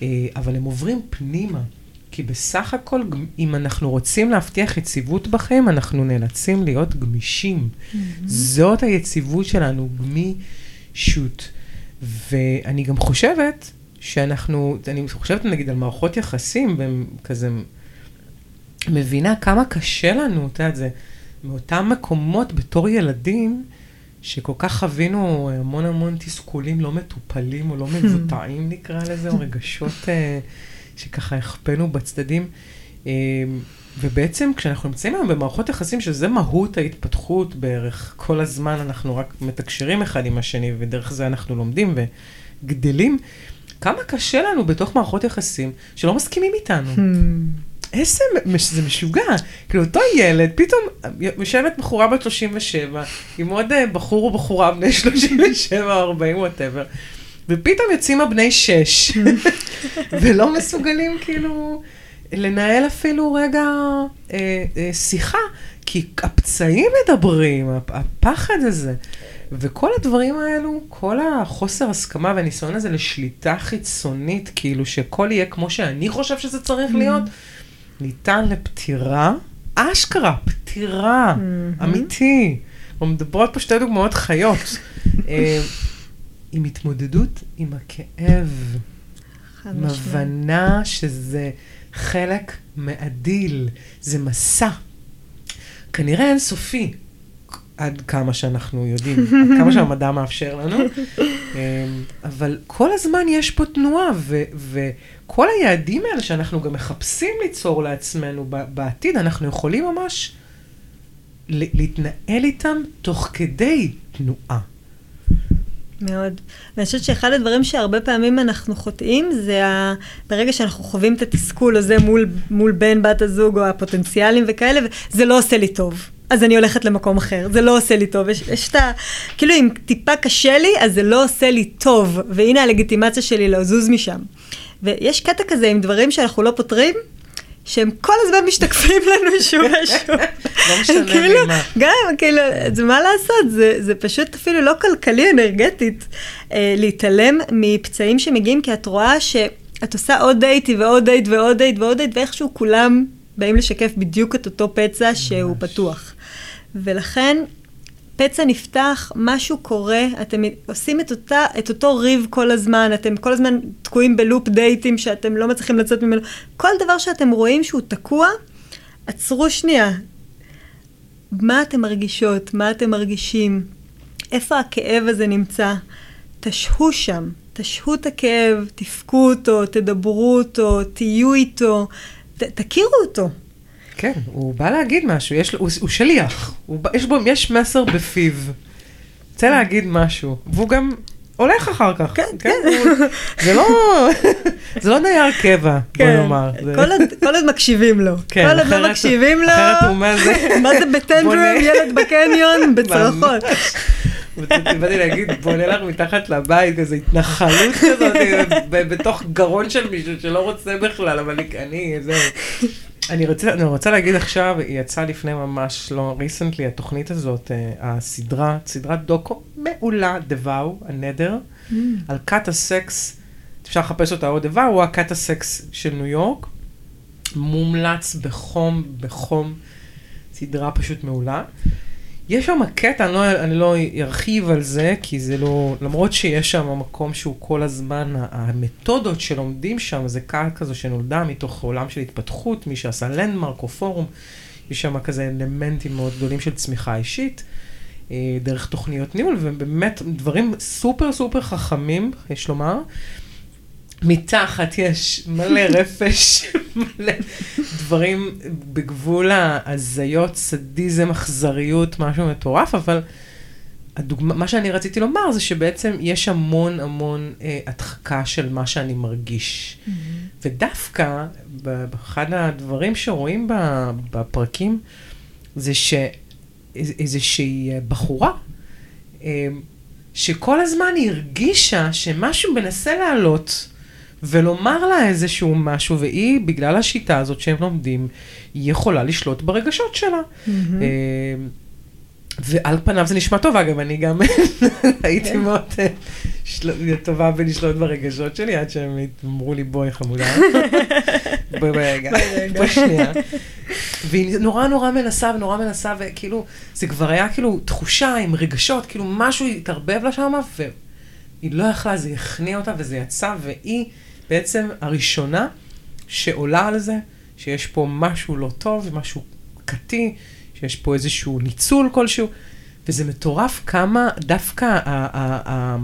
אה, אבל הם עוברים פנימה. כי בסך הכל, אם אנחנו רוצים להבטיח יציבות בחיים, אנחנו נאלצים להיות גמישים. Mm-hmm. זאת היציבות שלנו, גמישות. ואני גם חושבת שאנחנו, אני חושבת נגיד על מערכות יחסים, והם כזה מבינה כמה קשה לנו, את יודעת, זה מאותם מקומות בתור ילדים, שכל כך חווינו המון המון תסכולים לא מטופלים או לא מבוטאים, נקרא לזה, או רגשות uh, שככה הכפנו בצדדים. Uh, ובעצם כשאנחנו נמצאים היום במערכות יחסים, שזה מהות ההתפתחות בערך, כל הזמן אנחנו רק מתקשרים אחד עם השני, ודרך זה אנחנו לומדים וגדלים, כמה קשה לנו בתוך מערכות יחסים שלא מסכימים איתנו. איזה, זה משוגע. כאילו, אותו ילד, פתאום יושבת בחורה בת 37, עם עוד אה, בחור או בחורה בני 37 או 40, וואטאבר, ופתאום יוצאים הבני 6, ולא מסוגלים כאילו לנהל אפילו רגע אה, אה, שיחה, כי הפצעים מדברים, הפחד הזה. וכל הדברים האלו, כל החוסר הסכמה והניסיון הזה לשליטה חיצונית, כאילו שהכל יהיה כמו שאני חושב שזה צריך להיות, ניתן לפטירה, אשכרה, פטירה, mm-hmm. אמיתי. אנחנו מדברות פה שתי דוגמאות חיות. אה, עם התמודדות עם הכאב. עם הבנה שזה חלק מעדיל, זה מסע. כנראה אינסופי, עד כמה שאנחנו יודעים, עד כמה שהמדע מאפשר לנו, אה, אבל כל הזמן יש פה תנועה, ו- כל היעדים האלה שאנחנו גם מחפשים ליצור לעצמנו בעתיד, אנחנו יכולים ממש להתנהל איתם תוך כדי תנועה.
מאוד. ואני חושבת שאחד הדברים שהרבה פעמים אנחנו חוטאים, זה ה... ברגע שאנחנו חווים את התסכול הזה מול, מול בן, בת הזוג או הפוטנציאלים וכאלה, זה לא עושה לי טוב. אז אני הולכת למקום אחר, זה לא עושה לי טוב. יש, יש את ה... כאילו, אם טיפה קשה לי, אז זה לא עושה לי טוב. והנה הלגיטימציה שלי לזוז משם. ויש קטע כזה עם דברים שאנחנו לא פותרים, שהם כל הזמן משתקפים לנו שוב ושוב.
לא משנה כאילו, ממה.
גם, כאילו, זה מה לעשות, זה, זה פשוט אפילו לא כלכלי אנרגטית אה, להתעלם מפצעים שמגיעים, כי את רואה שאת עושה עוד דייט ועוד דייט ועוד דייט ועוד דייט, ואיכשהו כולם באים לשקף בדיוק את אותו פצע שהוא ממש. פתוח. ולכן, הפצע נפתח, משהו קורה, אתם עושים את, אותה, את אותו ריב כל הזמן, אתם כל הזמן תקועים בלופ דייטים שאתם לא מצליחים לצאת ממנו. כל דבר שאתם רואים שהוא תקוע, עצרו שנייה. מה אתם מרגישות? מה אתם מרגישים? איפה הכאב הזה נמצא? תשהו שם, תשהו את הכאב, תפקו אותו, תדברו אותו, תהיו איתו, ת, תכירו אותו.
כן, הוא בא להגיד משהו, יש, הוא, הוא שליח, הוא, יש בו, יש מסר בפיו. רוצה להגיד משהו, והוא גם הולך אחר כך.
כן, כן.
הוא, זה לא, זה לא דייר קבע,
כן.
בוא נאמר. זה...
כל, עוד, כל עוד מקשיבים לו.
כן,
כל עוד לא מקשיבים לו,
אחרת הוא מה זה?
מה זה בטנדרום. ילד בקניון, בצרחות.
באתי להגיד, בונה לך מתחת לבית, איזו התנחלות כזאת, בתוך גרון של מישהו שלא רוצה בכלל, אבל אני, זהו. אני רוצה, אני רוצה להגיד עכשיו, היא יצאה לפני ממש לא ריסנטלי, התוכנית הזאת, אה, הסדרה, סדרת דוקו מעולה, The Vow, הנדר, על כת הסקס, אפשר לחפש אותה עוד The Vow, הוא הכת הסקס של ניו יורק, מומלץ בחום, בחום, סדרה פשוט מעולה. יש שם קטע, אני לא, אני לא ארחיב על זה, כי זה לא, למרות שיש שם מקום שהוא כל הזמן, המתודות שלומדים שם, זה קהל כזו שנולדה מתוך עולם של התפתחות, מי שעשה לנדמרק או פורום, יש שם כזה אלמנטים מאוד גדולים של צמיחה אישית, אה, דרך תוכניות ניהול, ובאמת דברים סופר סופר חכמים, יש לומר. מתחת יש מלא רפש, מלא דברים בגבול ההזיות, סדיזם, אכזריות, משהו מטורף, אבל הדוגמה, מה שאני רציתי לומר זה שבעצם יש המון המון אה, הדחקה של מה שאני מרגיש. ודווקא ב- באחד הדברים שרואים בפרקים, זה שאיזושהי בחורה, אה, שכל הזמן היא הרגישה שמשהו מנסה לעלות ולומר לה איזשהו משהו, והיא, בגלל השיטה הזאת שהם לומדים, היא יכולה לשלוט ברגשות שלה. אה, ועל פניו זה נשמע טוב, אגב, אני גם הייתי מאוד אה, טובה בלשלוט ברגשות שלי, עד שהם אמרו לי, בואי חמודה. בואי רגע.
בואי
שנייה. והיא נורא נורא מנסה ונורא מנסה, וכאילו, זה כבר היה כאילו תחושה עם רגשות, כאילו משהו התערבב לה שם, והיא לא יכלה, זה הכניע אותה וזה יצא, והיא בעצם הראשונה שעולה על זה, שיש פה משהו לא טוב, משהו קטי, שיש פה איזשהו ניצול כלשהו, וזה מטורף כמה דווקא ה- ה- ה-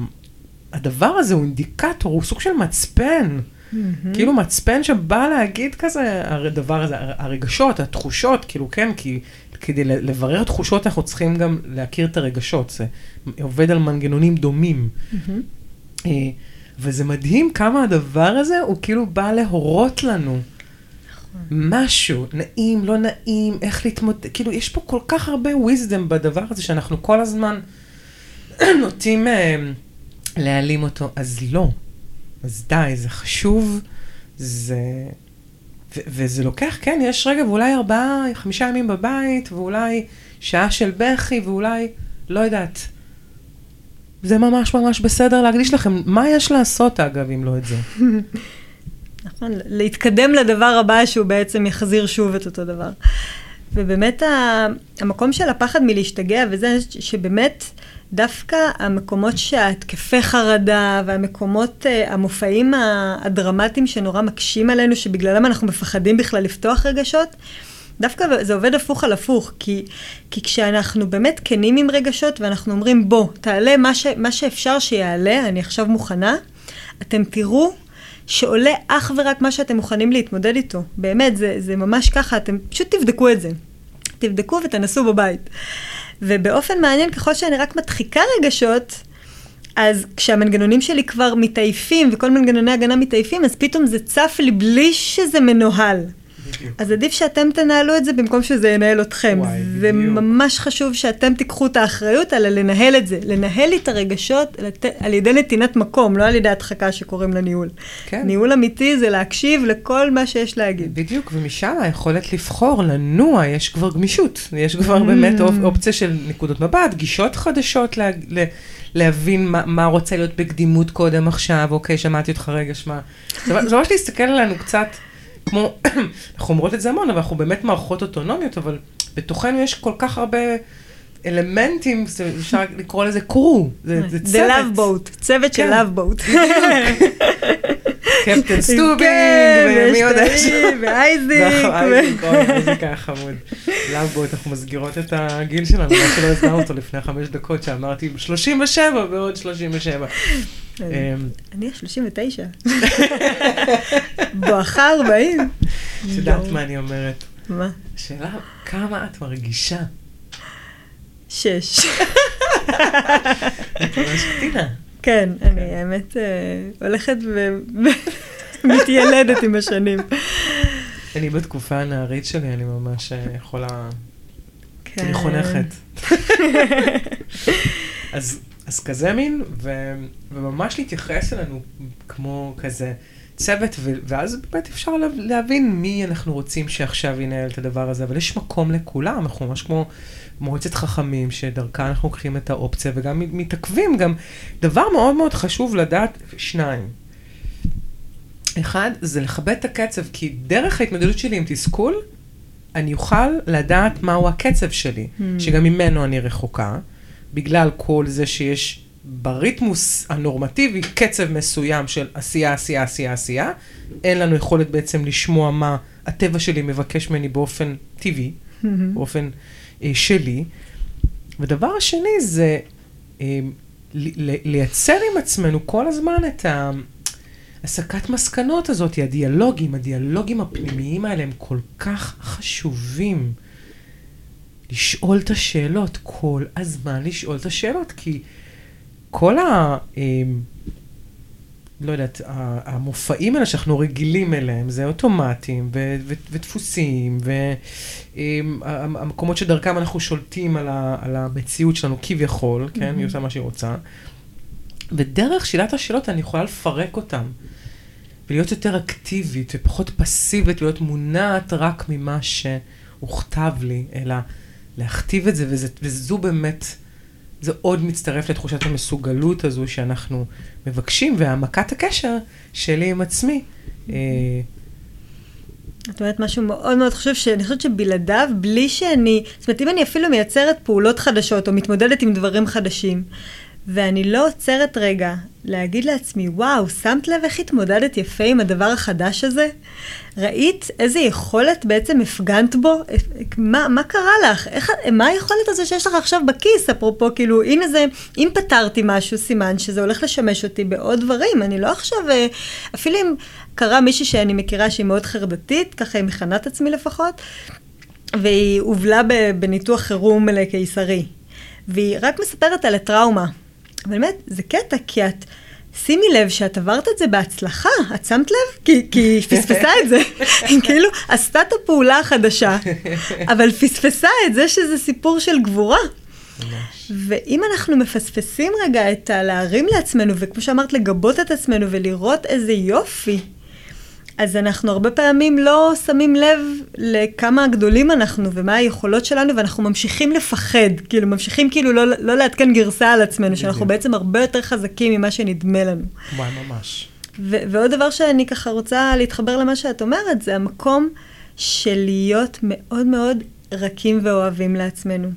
הדבר הזה הוא אינדיקטור, הוא סוג של מצפן. כאילו מצפן שבא להגיד כזה, הדבר הזה, הר- הרגשות, התחושות, כאילו כן, כי כדי לברר תחושות אנחנו צריכים גם להכיר את הרגשות, זה עובד על מנגנונים דומים. אה, וזה מדהים כמה הדבר הזה הוא כאילו בא להורות לנו. משהו, נעים, לא נעים, איך להתמודד, כאילו יש פה כל כך הרבה wisdom בדבר הזה שאנחנו כל הזמן נוטים אה, להעלים אותו, אז לא. אז די, זה חשוב, זה... ו- וזה לוקח, כן, יש רגע, ואולי ארבעה, חמישה ימים בבית, ואולי שעה של בכי, ואולי, לא יודעת. זה ממש ממש בסדר להקדיש לכם. מה יש לעשות, אגב, אם לא את זה?
נכון, להתקדם לדבר הבא שהוא בעצם יחזיר שוב את אותו דבר. ובאמת המקום של הפחד מלהשתגע וזה, שבאמת דווקא המקומות שההתקפי חרדה והמקומות, אה, המופעים הדרמטיים שנורא מקשים עלינו, שבגללם אנחנו מפחדים בכלל לפתוח רגשות, דווקא זה עובד הפוך על הפוך, כי, כי כשאנחנו באמת כנים עם רגשות ואנחנו אומרים, בוא, תעלה מה, ש, מה שאפשר שיעלה, אני עכשיו מוכנה, אתם תראו שעולה אך ורק מה שאתם מוכנים להתמודד איתו. באמת, זה, זה ממש ככה, אתם פשוט תבדקו את זה. תבדקו ותנסו בבית. ובאופן מעניין, ככל שאני רק מדחיקה רגשות, אז כשהמנגנונים שלי כבר מתעייפים וכל מנגנוני הגנה מתעייפים, אז פתאום זה צף לי בלי שזה מנוהל. אז עדיף שאתם תנהלו את זה במקום שזה ינהל אתכם.
וואי,
זה
בדיוק.
ממש חשוב שאתם תיקחו את האחריות על לנהל את זה. לנהל את הרגשות. על ידי נתינת מקום, לא על ידי הדחקה שקוראים לה ניהול.
כן.
ניהול אמיתי זה להקשיב לכל מה שיש להגיד.
בדיוק, ומשם היכולת לבחור, לנוע, יש כבר גמישות. יש כבר
Mm.
באמת אופ- אופציה של נקודות מבט, גישות חדשות, לה, ל, להבין מה, מה רוצה להיות בקדימות קודם עכשיו, אוקיי, שמעתי אותך רגע, שמע. זה ממש להסתכל עלינו קצת כמו, אנחנו אומרות את זה המון, אבל אנחנו באמת מערכות אוטונומיות, אבל בתוכנו יש כל כך הרבה אלמנטים, אפשר לקרוא לזה crew, זה, זה צוות.
The Love Boat, צוות של Love Boat.
קפטן סטובינג,
כן,
ומי יודע
ושתיים, ואייזיק.
אייזיק, אוי, איזה ככה חמוד. לאב בוט, אנחנו מסגירות את הגיל שלנו, מה שלא הסגרנו אותו לפני חמש דקות, שאמרתי 37 ועוד 37. אמ,
אני ה-39. בואכה 40.
את יודעת מה אני אומרת?
מה?
השאלה, כמה את מרגישה?
שש. כן, אני האמת אה, הולכת ומתיילדת עם השנים.
אני בתקופה הנערית שלי, אני ממש אה, יכולה...
כן.
אני חונכת. אז, אז כזה מין, ו, וממש להתייחס אלינו כמו כזה צוות, ו, ואז באמת אפשר לה, להבין מי אנחנו רוצים שעכשיו ינהל את הדבר הזה, אבל יש מקום לכולם, אנחנו ממש כמו מועצת חכמים, שדרכה אנחנו לוקחים את האופציה, וגם מתעכבים, גם דבר מאוד מאוד חשוב לדעת, שניים. אחד, זה לכבד את הקצב, כי דרך ההתמודדות שלי עם תסכול, אני אוכל לדעת מהו הקצב שלי,
Hmm.
שגם ממנו אני רחוקה, בגלל כל זה שיש בריתמוס הנורמטיבי קצב מסוים של עשייה, עשייה, עשייה, עשייה. אין לנו יכולת בעצם לשמוע מה הטבע שלי מבקש ממני באופן טבעי, באופן אה, שלי. ודבר השני זה אה, ל- ל- לייצר עם עצמנו כל הזמן את ה... הסקת מסקנות הזאת, הדיאלוגים, הדיאלוגים הפנימיים האלה הם כל כך חשובים. לשאול את השאלות, כל הזמן לשאול את השאלות, כי כל ה... אה, לא יודעת, המופעים האלה שאנחנו רגילים אליהם, זה אוטומטים ו- ו- ודפוסים, והמקומות שדרכם אנחנו שולטים על, ה- על המציאות שלנו כביכול, כן? היא עושה מה שהיא רוצה. ודרך שאלת השאלות אני יכולה לפרק אותם. ולהיות יותר אקטיבית ופחות פסיבית, להיות מונעת רק ממה שהוכתב לי, אלא להכתיב את זה, וזה, וזו באמת, זה עוד מצטרף לתחושת המסוגלות הזו שאנחנו מבקשים, והעמקת הקשר שלי עם עצמי. אה,
את אומרת משהו מאוד מאוד חשוב, שאני חושבת שבלעדיו, בלי שאני, זאת אומרת, אם אני אפילו מייצרת פעולות חדשות, או מתמודדת עם דברים חדשים, ואני לא עוצרת רגע להגיד לעצמי, וואו, שמת לב איך התמודדת יפה עם הדבר החדש הזה? ראית איזה יכולת בעצם הפגנת בו? מה, מה קרה לך? איך, מה היכולת הזו שיש לך עכשיו בכיס? אפרופו, כאילו, הנה זה, אם פתרתי משהו, סימן שזה הולך לשמש אותי בעוד דברים. אני לא עכשיו, אה, אפילו אם קרה מישהי שאני מכירה שהיא מאוד חרדתית, ככה היא מכנה את עצמי לפחות, והיא הובלה בניתוח חירום לקיסרי. והיא רק מספרת על הטראומה. באמת, זה קטע, כי את... שימי לב שאת עברת את זה בהצלחה, את שמת לב? כי, כי היא פספסה את זה. כאילו עשתה את הפעולה החדשה, אבל פספסה את זה שזה סיפור של גבורה. ואם אנחנו מפספסים רגע את הלהרים לעצמנו, וכמו שאמרת, לגבות את עצמנו ולראות איזה יופי, אז אנחנו הרבה פעמים לא שמים לב לכמה גדולים אנחנו ומה היכולות שלנו, ואנחנו ממשיכים לפחד, כאילו ממשיכים כאילו לא, לא לעדכן גרסה על עצמנו, שאנחנו
בדיוק.
בעצם הרבה יותר חזקים ממה שנדמה לנו.
וואי, ממש.
ו- ועוד דבר שאני ככה רוצה להתחבר למה שאת אומרת, זה המקום של להיות מאוד מאוד רכים ואוהבים לעצמנו.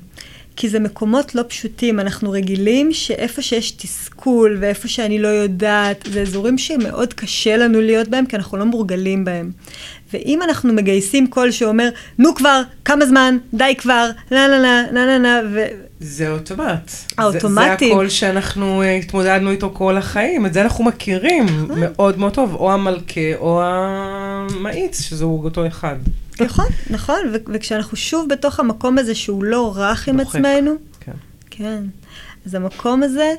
כי זה מקומות לא פשוטים, אנחנו רגילים שאיפה שיש תסכול ואיפה שאני לא יודעת, זה אזורים שמאוד קשה לנו להיות בהם, כי אנחנו לא מורגלים בהם. ואם אנחנו מגייסים קול שאומר, נו כבר, כמה זמן, די כבר, נה נה נה נה נה נה, ו...
זה אוטומט.
האוטומטי.
זה, זה הקול שאנחנו uh, התמודדנו איתו כל החיים, את זה אנחנו מכירים מאוד מאוד טוב, או המלכה או המאיץ, שזהו אותו אחד.
נכון, נכון, ו- וכשאנחנו שוב בתוך המקום הזה שהוא לא רך עם
דוחק.
עצמנו,
כן.
כן, אז המקום הזה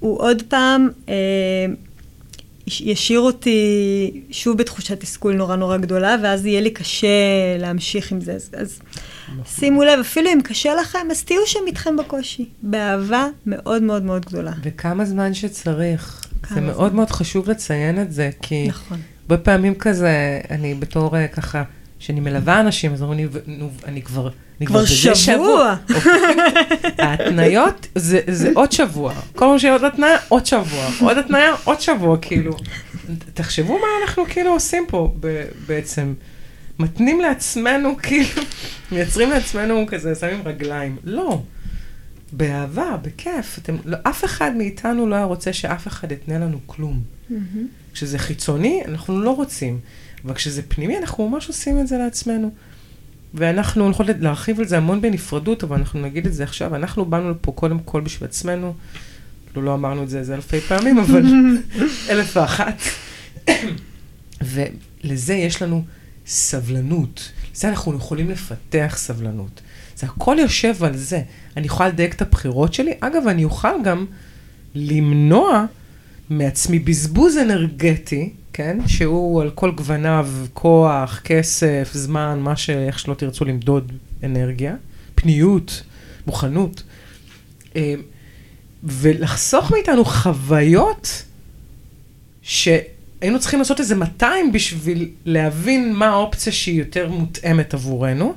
הוא עוד פעם אה, ישאיר אותי שוב בתחושת תסכול נורא נורא גדולה, ואז יהיה לי קשה להמשיך עם זה. אז, אז שימו לב, אפילו אם קשה לכם, אז תהיו שם איתכם בקושי, באהבה מאוד מאוד מאוד גדולה.
וכמה זמן שצריך.
כמה
זה
זמן.
מאוד מאוד חשוב לציין את זה, כי
נכון.
הרבה פעמים כזה, אני בתור אה, ככה, שאני מלווה אנשים, אז אומרים לי, "ו- נו, אני כבר...
כבר
בזה
שבוע."
אוקיי. ההתניות זה, זה עוד שבוע. כל פעם שיהיה עוד התניה, עוד שבוע. עוד התניה, עוד שבוע, כאילו. תחשבו מה אנחנו כאילו עושים פה ב- בעצם. מתנים לעצמנו, כאילו, מייצרים לעצמנו כזה, שמים רגליים. לא. באהבה, בכיף. אתם, לא, אף אחד מאיתנו לא היה רוצה שאף אחד יתנה לנו כלום. כשזה חיצוני, אנחנו לא רוצים. אבל כשזה פנימי, אנחנו ממש עושים את זה לעצמנו. ואנחנו הולכות להרחיב על זה המון בנפרדות, אבל אנחנו נגיד את זה עכשיו. אנחנו באנו לפה קודם כל בשביל עצמנו. לא, לא אמרנו את זה איזה אלפי פעמים, אבל אלף ואחת. ולזה יש לנו סבלנות. לזה אנחנו יכולים לפתח סבלנות. זה הכל יושב על זה. אני יכולה לדייק את הבחירות שלי. אגב, אני אוכל גם למנוע מעצמי בזבוז אנרגטי, כן? שהוא על כל גווניו כוח, כסף, זמן, מה ש... איך שלא תרצו למדוד אנרגיה, פניות, מוכנות. אה, ולחסוך מאיתנו חוויות שהיינו צריכים לעשות איזה 200 בשביל להבין מה האופציה שהיא יותר מותאמת עבורנו.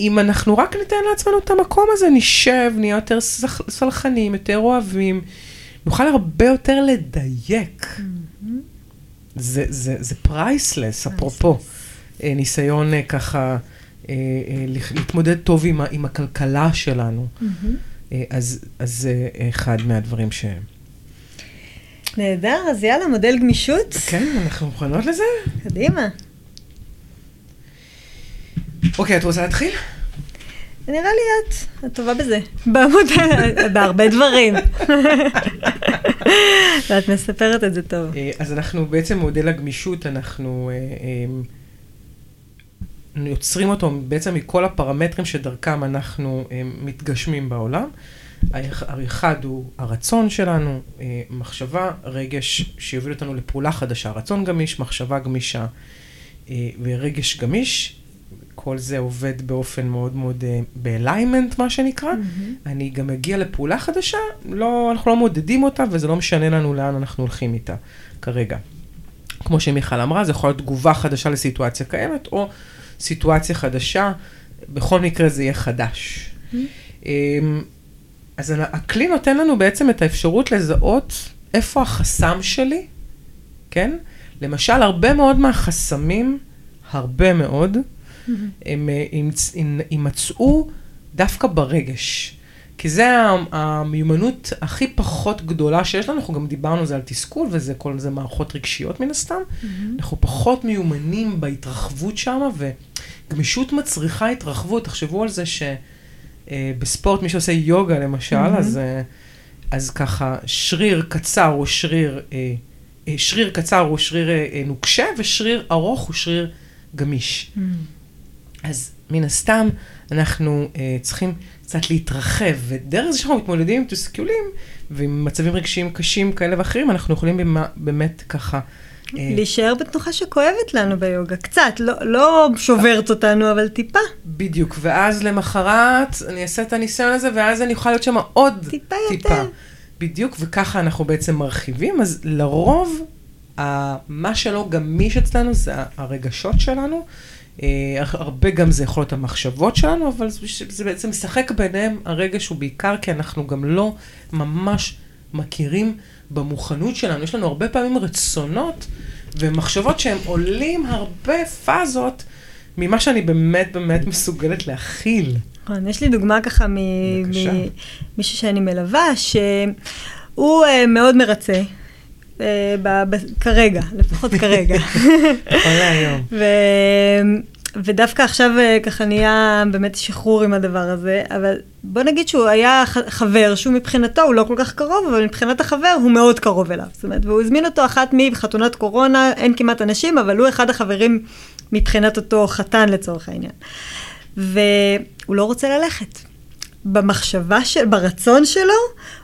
אם אנחנו רק ניתן לעצמנו את המקום הזה, נשב, נהיה יותר סלחנים, יותר אוהבים, נוכל הרבה יותר לדייק. Mm-hmm. זה, זה, זה פרייסלס, אפרופו, אה, ניסיון אה, ככה אה, להתמודד טוב עם, עם הכלכלה שלנו. Mm-hmm. אז, אז זה אחד מהדברים ש...
נהדר, אז יאללה, מודל גמישות.
כן, אנחנו מוכנות לזה?
קדימה.
אוקיי, את רוצה להתחיל?
נראה לי את, את טובה בזה. בהרבה דברים. ואת מספרת את זה טוב.
אה, אז אנחנו בעצם מודל הגמישות, אנחנו אה, אה, יוצרים אותו בעצם מכל הפרמטרים שדרכם אנחנו מתגשמים בעולם. האחד הוא הרצון שלנו, מחשבה, רגש שיוביל אותנו לפעולה חדשה, רצון גמיש, מחשבה גמישה ורגש גמיש. כל זה עובד באופן מאוד מאוד uh, באליימנט, מה שנקרא. Mm-hmm. אני גם אגיע לפעולה חדשה, לא, אנחנו לא מודדים אותה, וזה לא משנה לנו לאן אנחנו הולכים איתה כרגע. כמו שמיכל אמרה, זה יכול להיות תגובה חדשה לסיטואציה קיימת, או סיטואציה חדשה, בכל מקרה זה יהיה חדש. Mm-hmm. Um, אז הכלי נותן לנו בעצם את האפשרות לזהות איפה החסם שלי, כן? למשל, הרבה מאוד מהחסמים, הרבה מאוד, הם יימצאו דווקא ברגש. כי זה המיומנות הכי פחות גדולה שיש לנו, אנחנו גם דיברנו על זה על תסכול, וזה כל זה מערכות רגשיות מן הסתם. Mm-hmm. אנחנו פחות מיומנים בהתרחבות שם, וגמישות מצריכה התרחבות. תחשבו על זה שבספורט, אה, מי שעושה יוגה למשל, mm-hmm. אז, אה, אז ככה, שריר קצר הוא שריר, אה, שריר קצר הוא שריר נוקשה, ושריר ארוך הוא שריר גמיש. Mm-hmm. אז מן הסתם, אנחנו uh, צריכים קצת להתרחב, ודרך זה שאנחנו מתמודדים עם תסכולים ועם מצבים רגשיים קשים כאלה ואחרים, אנחנו יכולים במה, באמת ככה...
Uh, להישאר בתנוחה שכואבת לנו ביוגה, קצת, לא, לא שוברת אותנו, אבל טיפה.
בדיוק, ואז למחרת אני אעשה את הניסיון הזה, ואז אני אוכל להיות שם עוד
טיפה. טיפה יותר.
בדיוק, וככה אנחנו בעצם מרחיבים, אז לרוב, מה שלא גמיש אצלנו זה הרגשות שלנו. אה, הרבה גם זה יכול להיות המחשבות שלנו, אבל זה, זה בעצם משחק ביניהם הרגש הוא בעיקר כי אנחנו גם לא ממש מכירים במוכנות שלנו. יש לנו הרבה פעמים רצונות ומחשבות שהם עולים הרבה פאזות ממה שאני באמת באמת מסוגלת להכיל.
נכון, יש לי דוגמה ככה ממישהו שאני מלווה, שהוא uh, מאוד מרצה. uh, כרגע, לפחות כרגע.
נכון להיום.
ודווקא עכשיו אה, ככה נהיה באמת שחרור עם הדבר הזה, אבל בוא נגיד שהוא היה חבר שהוא מבחינתו הוא לא כל כך קרוב, אבל מבחינת החבר הוא מאוד קרוב אליו. זאת אומרת, והוא הזמין אותו אחת מחתונת קורונה, אין כמעט אנשים, אבל הוא אחד החברים מבחינת אותו חתן לצורך העניין. והוא לא רוצה ללכת. במחשבה, של, ברצון שלו,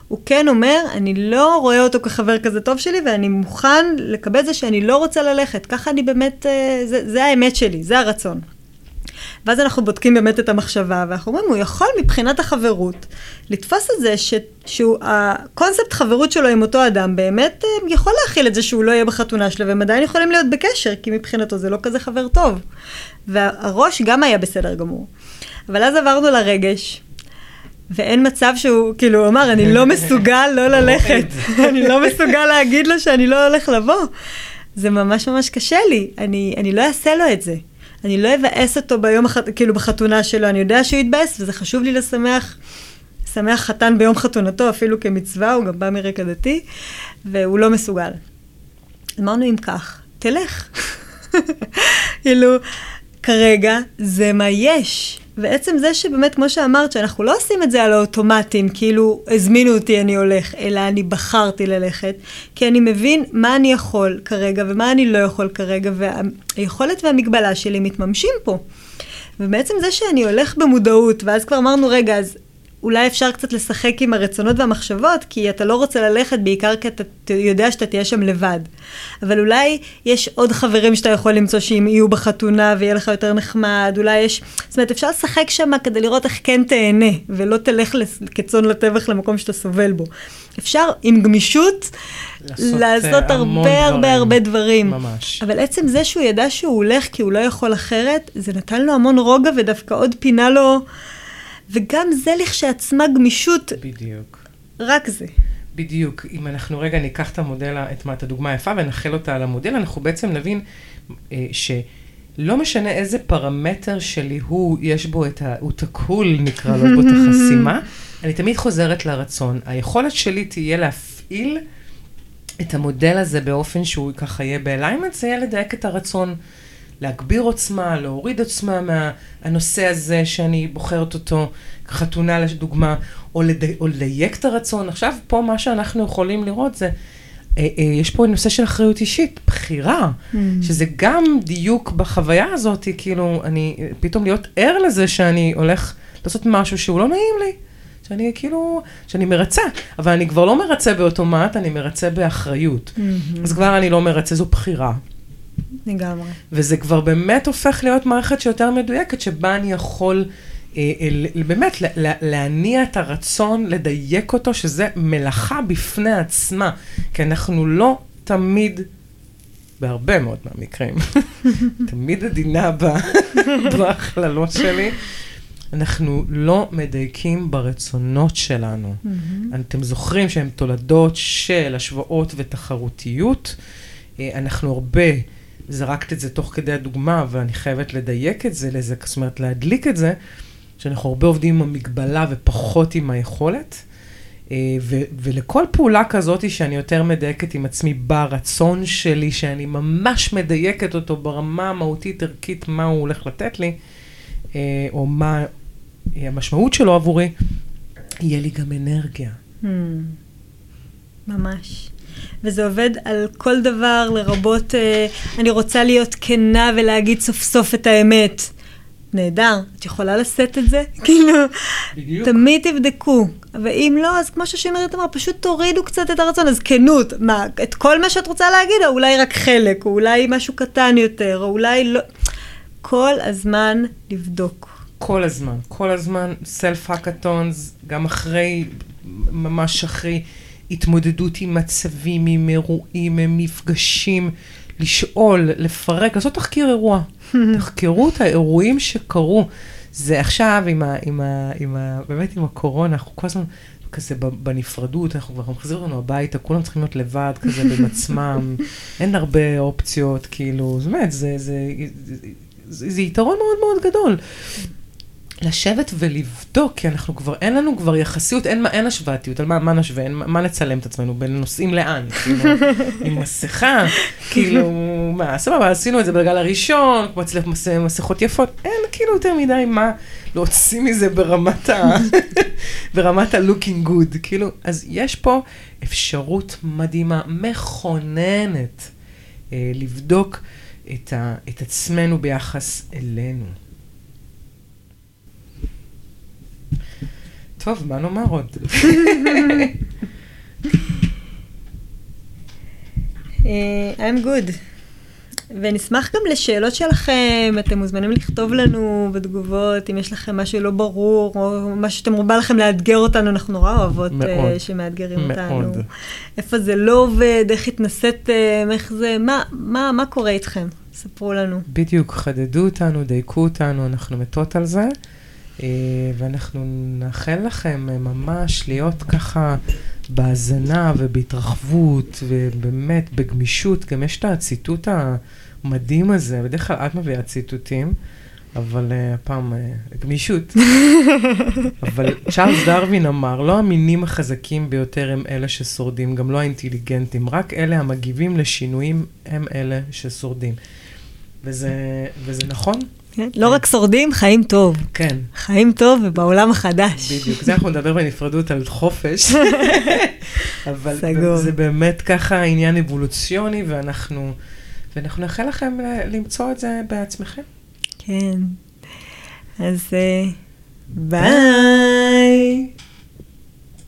הוא כן אומר, אני לא רואה אותו כחבר כזה טוב שלי, ואני מוכן לקבל זה שאני לא רוצה ללכת. ככה אני באמת, אה, זה, זה האמת שלי, זה הרצון. ואז אנחנו בודקים באמת את המחשבה, ואנחנו אומרים, הוא יכול מבחינת החברות לתפוס את זה ש, שהוא, הקונספט חברות שלו עם אותו אדם באמת אה, יכול להכיל את זה שהוא לא יהיה בחתונה שלו, והם עדיין יכולים להיות בקשר, כי מבחינתו זה לא כזה חבר טוב. והראש גם היה בסדר גמור. אבל אז עברנו לרגש, ואין מצב שהוא, כאילו, הוא אמר, אני לא מסוגל לא ללכת. אני לא מסוגל להגיד לו שאני לא הולך לבוא. זה ממש ממש קשה לי, אני, אני לא אעשה לו את זה. אני לא אבאס אותו ביום, הח... כאילו, בחתונה שלו, אני יודע שהוא יתבאס, וזה חשוב לי לשמח, שמח חתן ביום חתונתו, אפילו כמצווה, הוא גם בא מרקע דתי, והוא לא מסוגל. אמרנו, אם כך, תלך. כאילו, כרגע זה מה יש. ועצם זה שבאמת, כמו שאמרת, שאנחנו לא עושים את זה על האוטומטים, כאילו, הזמינו אותי, אני הולך, אלא אני בחרתי ללכת, כי אני מבין מה אני יכול כרגע ומה אני לא יכול כרגע, והיכולת והמגבלה שלי מתממשים פה. ובעצם זה שאני הולך במודעות, ואז כבר אמרנו, רגע, אז אולי אפשר קצת לשחק עם הרצונות והמחשבות, כי אתה לא רוצה ללכת בעיקר כי אתה יודע שאתה תהיה שם לבד. אבל אולי יש עוד חברים שאתה יכול למצוא שהם יהיו בחתונה ויהיה לך יותר נחמד, אולי יש... זאת אומרת, אפשר לשחק שם כדי לראות איך כן תהנה, ולא תלך כצאן לטבח למקום שאתה סובל בו. אפשר עם גמישות לעשות, לעשות uh, הרבה דברים. הרבה הרבה דברים.
ממש.
אבל עצם זה שהוא ידע שהוא הולך כי הוא לא יכול אחרת, זה נתן לו המון רוגע ודווקא עוד פינה לו... וגם זה לכשעצמה גמישות.
בדיוק.
רק זה.
בדיוק. אם אנחנו רגע ניקח את המודל, את, את הדוגמה היפה ונחל אותה על המודל, אנחנו בעצם נבין אה, שלא משנה איזה פרמטר שלי הוא, יש בו את ה... הוא תקול, נקרא לו, בו את החסימה, אני תמיד חוזרת לרצון. היכולת שלי תהיה להפעיל את המודל הזה באופן שהוא ככה יהיה באליימנט, זה יהיה לדייק את הרצון. להגביר עוצמה, להוריד עוצמה מהנושא הזה שאני בוחרת אותו, חתונה לדוגמה, או, לדי, או לדייק את הרצון. עכשיו, פה מה שאנחנו יכולים לראות זה, אה, אה, יש פה נושא של אחריות אישית, בחירה, mm. שזה גם דיוק בחוויה הזאת, כאילו, אני, פתאום להיות ער לזה שאני הולך לעשות משהו שהוא לא נעים לי. שאני כאילו, שאני מרצה, אבל אני כבר לא מרצה באוטומט, אני מרצה באחריות. Mm-hmm. אז כבר אני לא מרצה, זו בחירה.
לגמרי.
וזה כבר באמת הופך להיות מערכת שיותר מדויקת, שבה אני יכול אה, אה, באמת להניע את הרצון, לדייק אותו, שזה מלאכה בפני עצמה. כי אנחנו לא תמיד, בהרבה מאוד מהמקרים, תמיד עדינה בהכללות שלי. אנחנו לא מדייקים ברצונות שלנו. Mm-hmm. אתם זוכרים שהם תולדות של השוואות ותחרותיות. אה, אנחנו הרבה זרקת את זה תוך כדי הדוגמה, ואני חייבת לדייק את זה לזה, זאת אומרת, להדליק את זה, שאנחנו הרבה עובדים עם המגבלה ופחות עם היכולת. אה, ו- ולכל פעולה כזאת שאני יותר מדייקת עם עצמי ברצון שלי, שאני ממש מדייקת אותו ברמה המהותית ערכית, מה הוא הולך לתת לי, אה, או מה המשמעות שלו עבורי, יהיה לי גם אנרגיה. Hmm.
ממש. וזה עובד על כל דבר, לרבות אה, אני רוצה להיות כנה ולהגיד סוף סוף את האמת. נהדר, את יכולה לשאת את זה? כאילו, בדיוק. תמיד תבדקו. ואם לא, אז כמו ששימרית אמרה, פשוט תורידו קצת את הרצון. אז כנות, מה, את כל מה שאת רוצה להגיד, או אולי רק חלק, או אולי משהו קטן יותר, או אולי לא... כל הזמן לבדוק.
כל הזמן, כל הזמן, סלף האקתונס, גם אחרי, ממש אחרי התמודדות עם מצבים, עם אירועים, עם מפגשים, לשאול, לפרק, לעשות תחקיר אירוע. תחקרו את האירועים שקרו. זה עכשיו עם ה... עם ה, עם ה באמת עם הקורונה, אנחנו כל הזמן כזה בנפרדות, אנחנו כבר מחזירים אותנו הביתה, כולם צריכים להיות לבד כזה עם עצמם, אין הרבה אופציות, כאילו, אומרת, זה, זה, זה, זה, זה יתרון מאוד מאוד גדול. לשבת ולבדוק, כי אנחנו כבר, אין לנו כבר יחסיות, אין, אין השוואתיות, על מה, מה נשווה, אין, מה נצלם את עצמנו, בין נוסעים לאן, כאילו, עם מסכה, כאילו, מה, סבבה, עשינו את זה בגל הראשון, כמו אצלך מס, מסכות יפות, אין כאילו יותר מדי מה להוציא מזה ברמת ה... ברמת ה-looking good, כאילו, אז יש פה אפשרות מדהימה, מכוננת, אה, לבדוק את, ה, את עצמנו ביחס אלינו. טוב, מה נאמר עוד?
אה, I'm good. ונשמח גם לשאלות שלכם, אתם מוזמנים לכתוב לנו בתגובות, אם יש לכם משהו לא ברור, או משהו שאתם, בא לכם לאתגר אותנו, אנחנו נורא אוהבות uh, שמאתגרים מאוד. אותנו. איפה זה לא עובד, איך התנסיתם, איך זה, מה, מה, מה קורה איתכם? ספרו לנו.
בדיוק, חדדו אותנו, דייקו אותנו, אנחנו מתות על זה. אה, ואנחנו נאחל לכם אה, ממש להיות ככה בהאזנה ובהתרחבות, ובאמת בגמישות. גם יש את הציטוט המדהים הזה, בדרך כלל את מביאה ציטוטים, אבל uh, הפעם uh, גמישות. אבל צ'ארלס דרווין אמר, לא המינים החזקים ביותר הם אלה ששורדים, גם לא האינטליגנטים, רק אלה המגיבים לשינויים הם אלה ששורדים. וזה, וזה נכון.
כן, לא רק שורדים, חיים טוב.
כן.
חיים טוב ובעולם החדש.
בדיוק, זה אנחנו נדבר בנפרדות על חופש. אבל
סגור.
זה באמת ככה עניין אבולוציוני, ואנחנו, ואנחנו נאחל לכם ל- למצוא את זה בעצמכם.
כן. אז אה, ביי.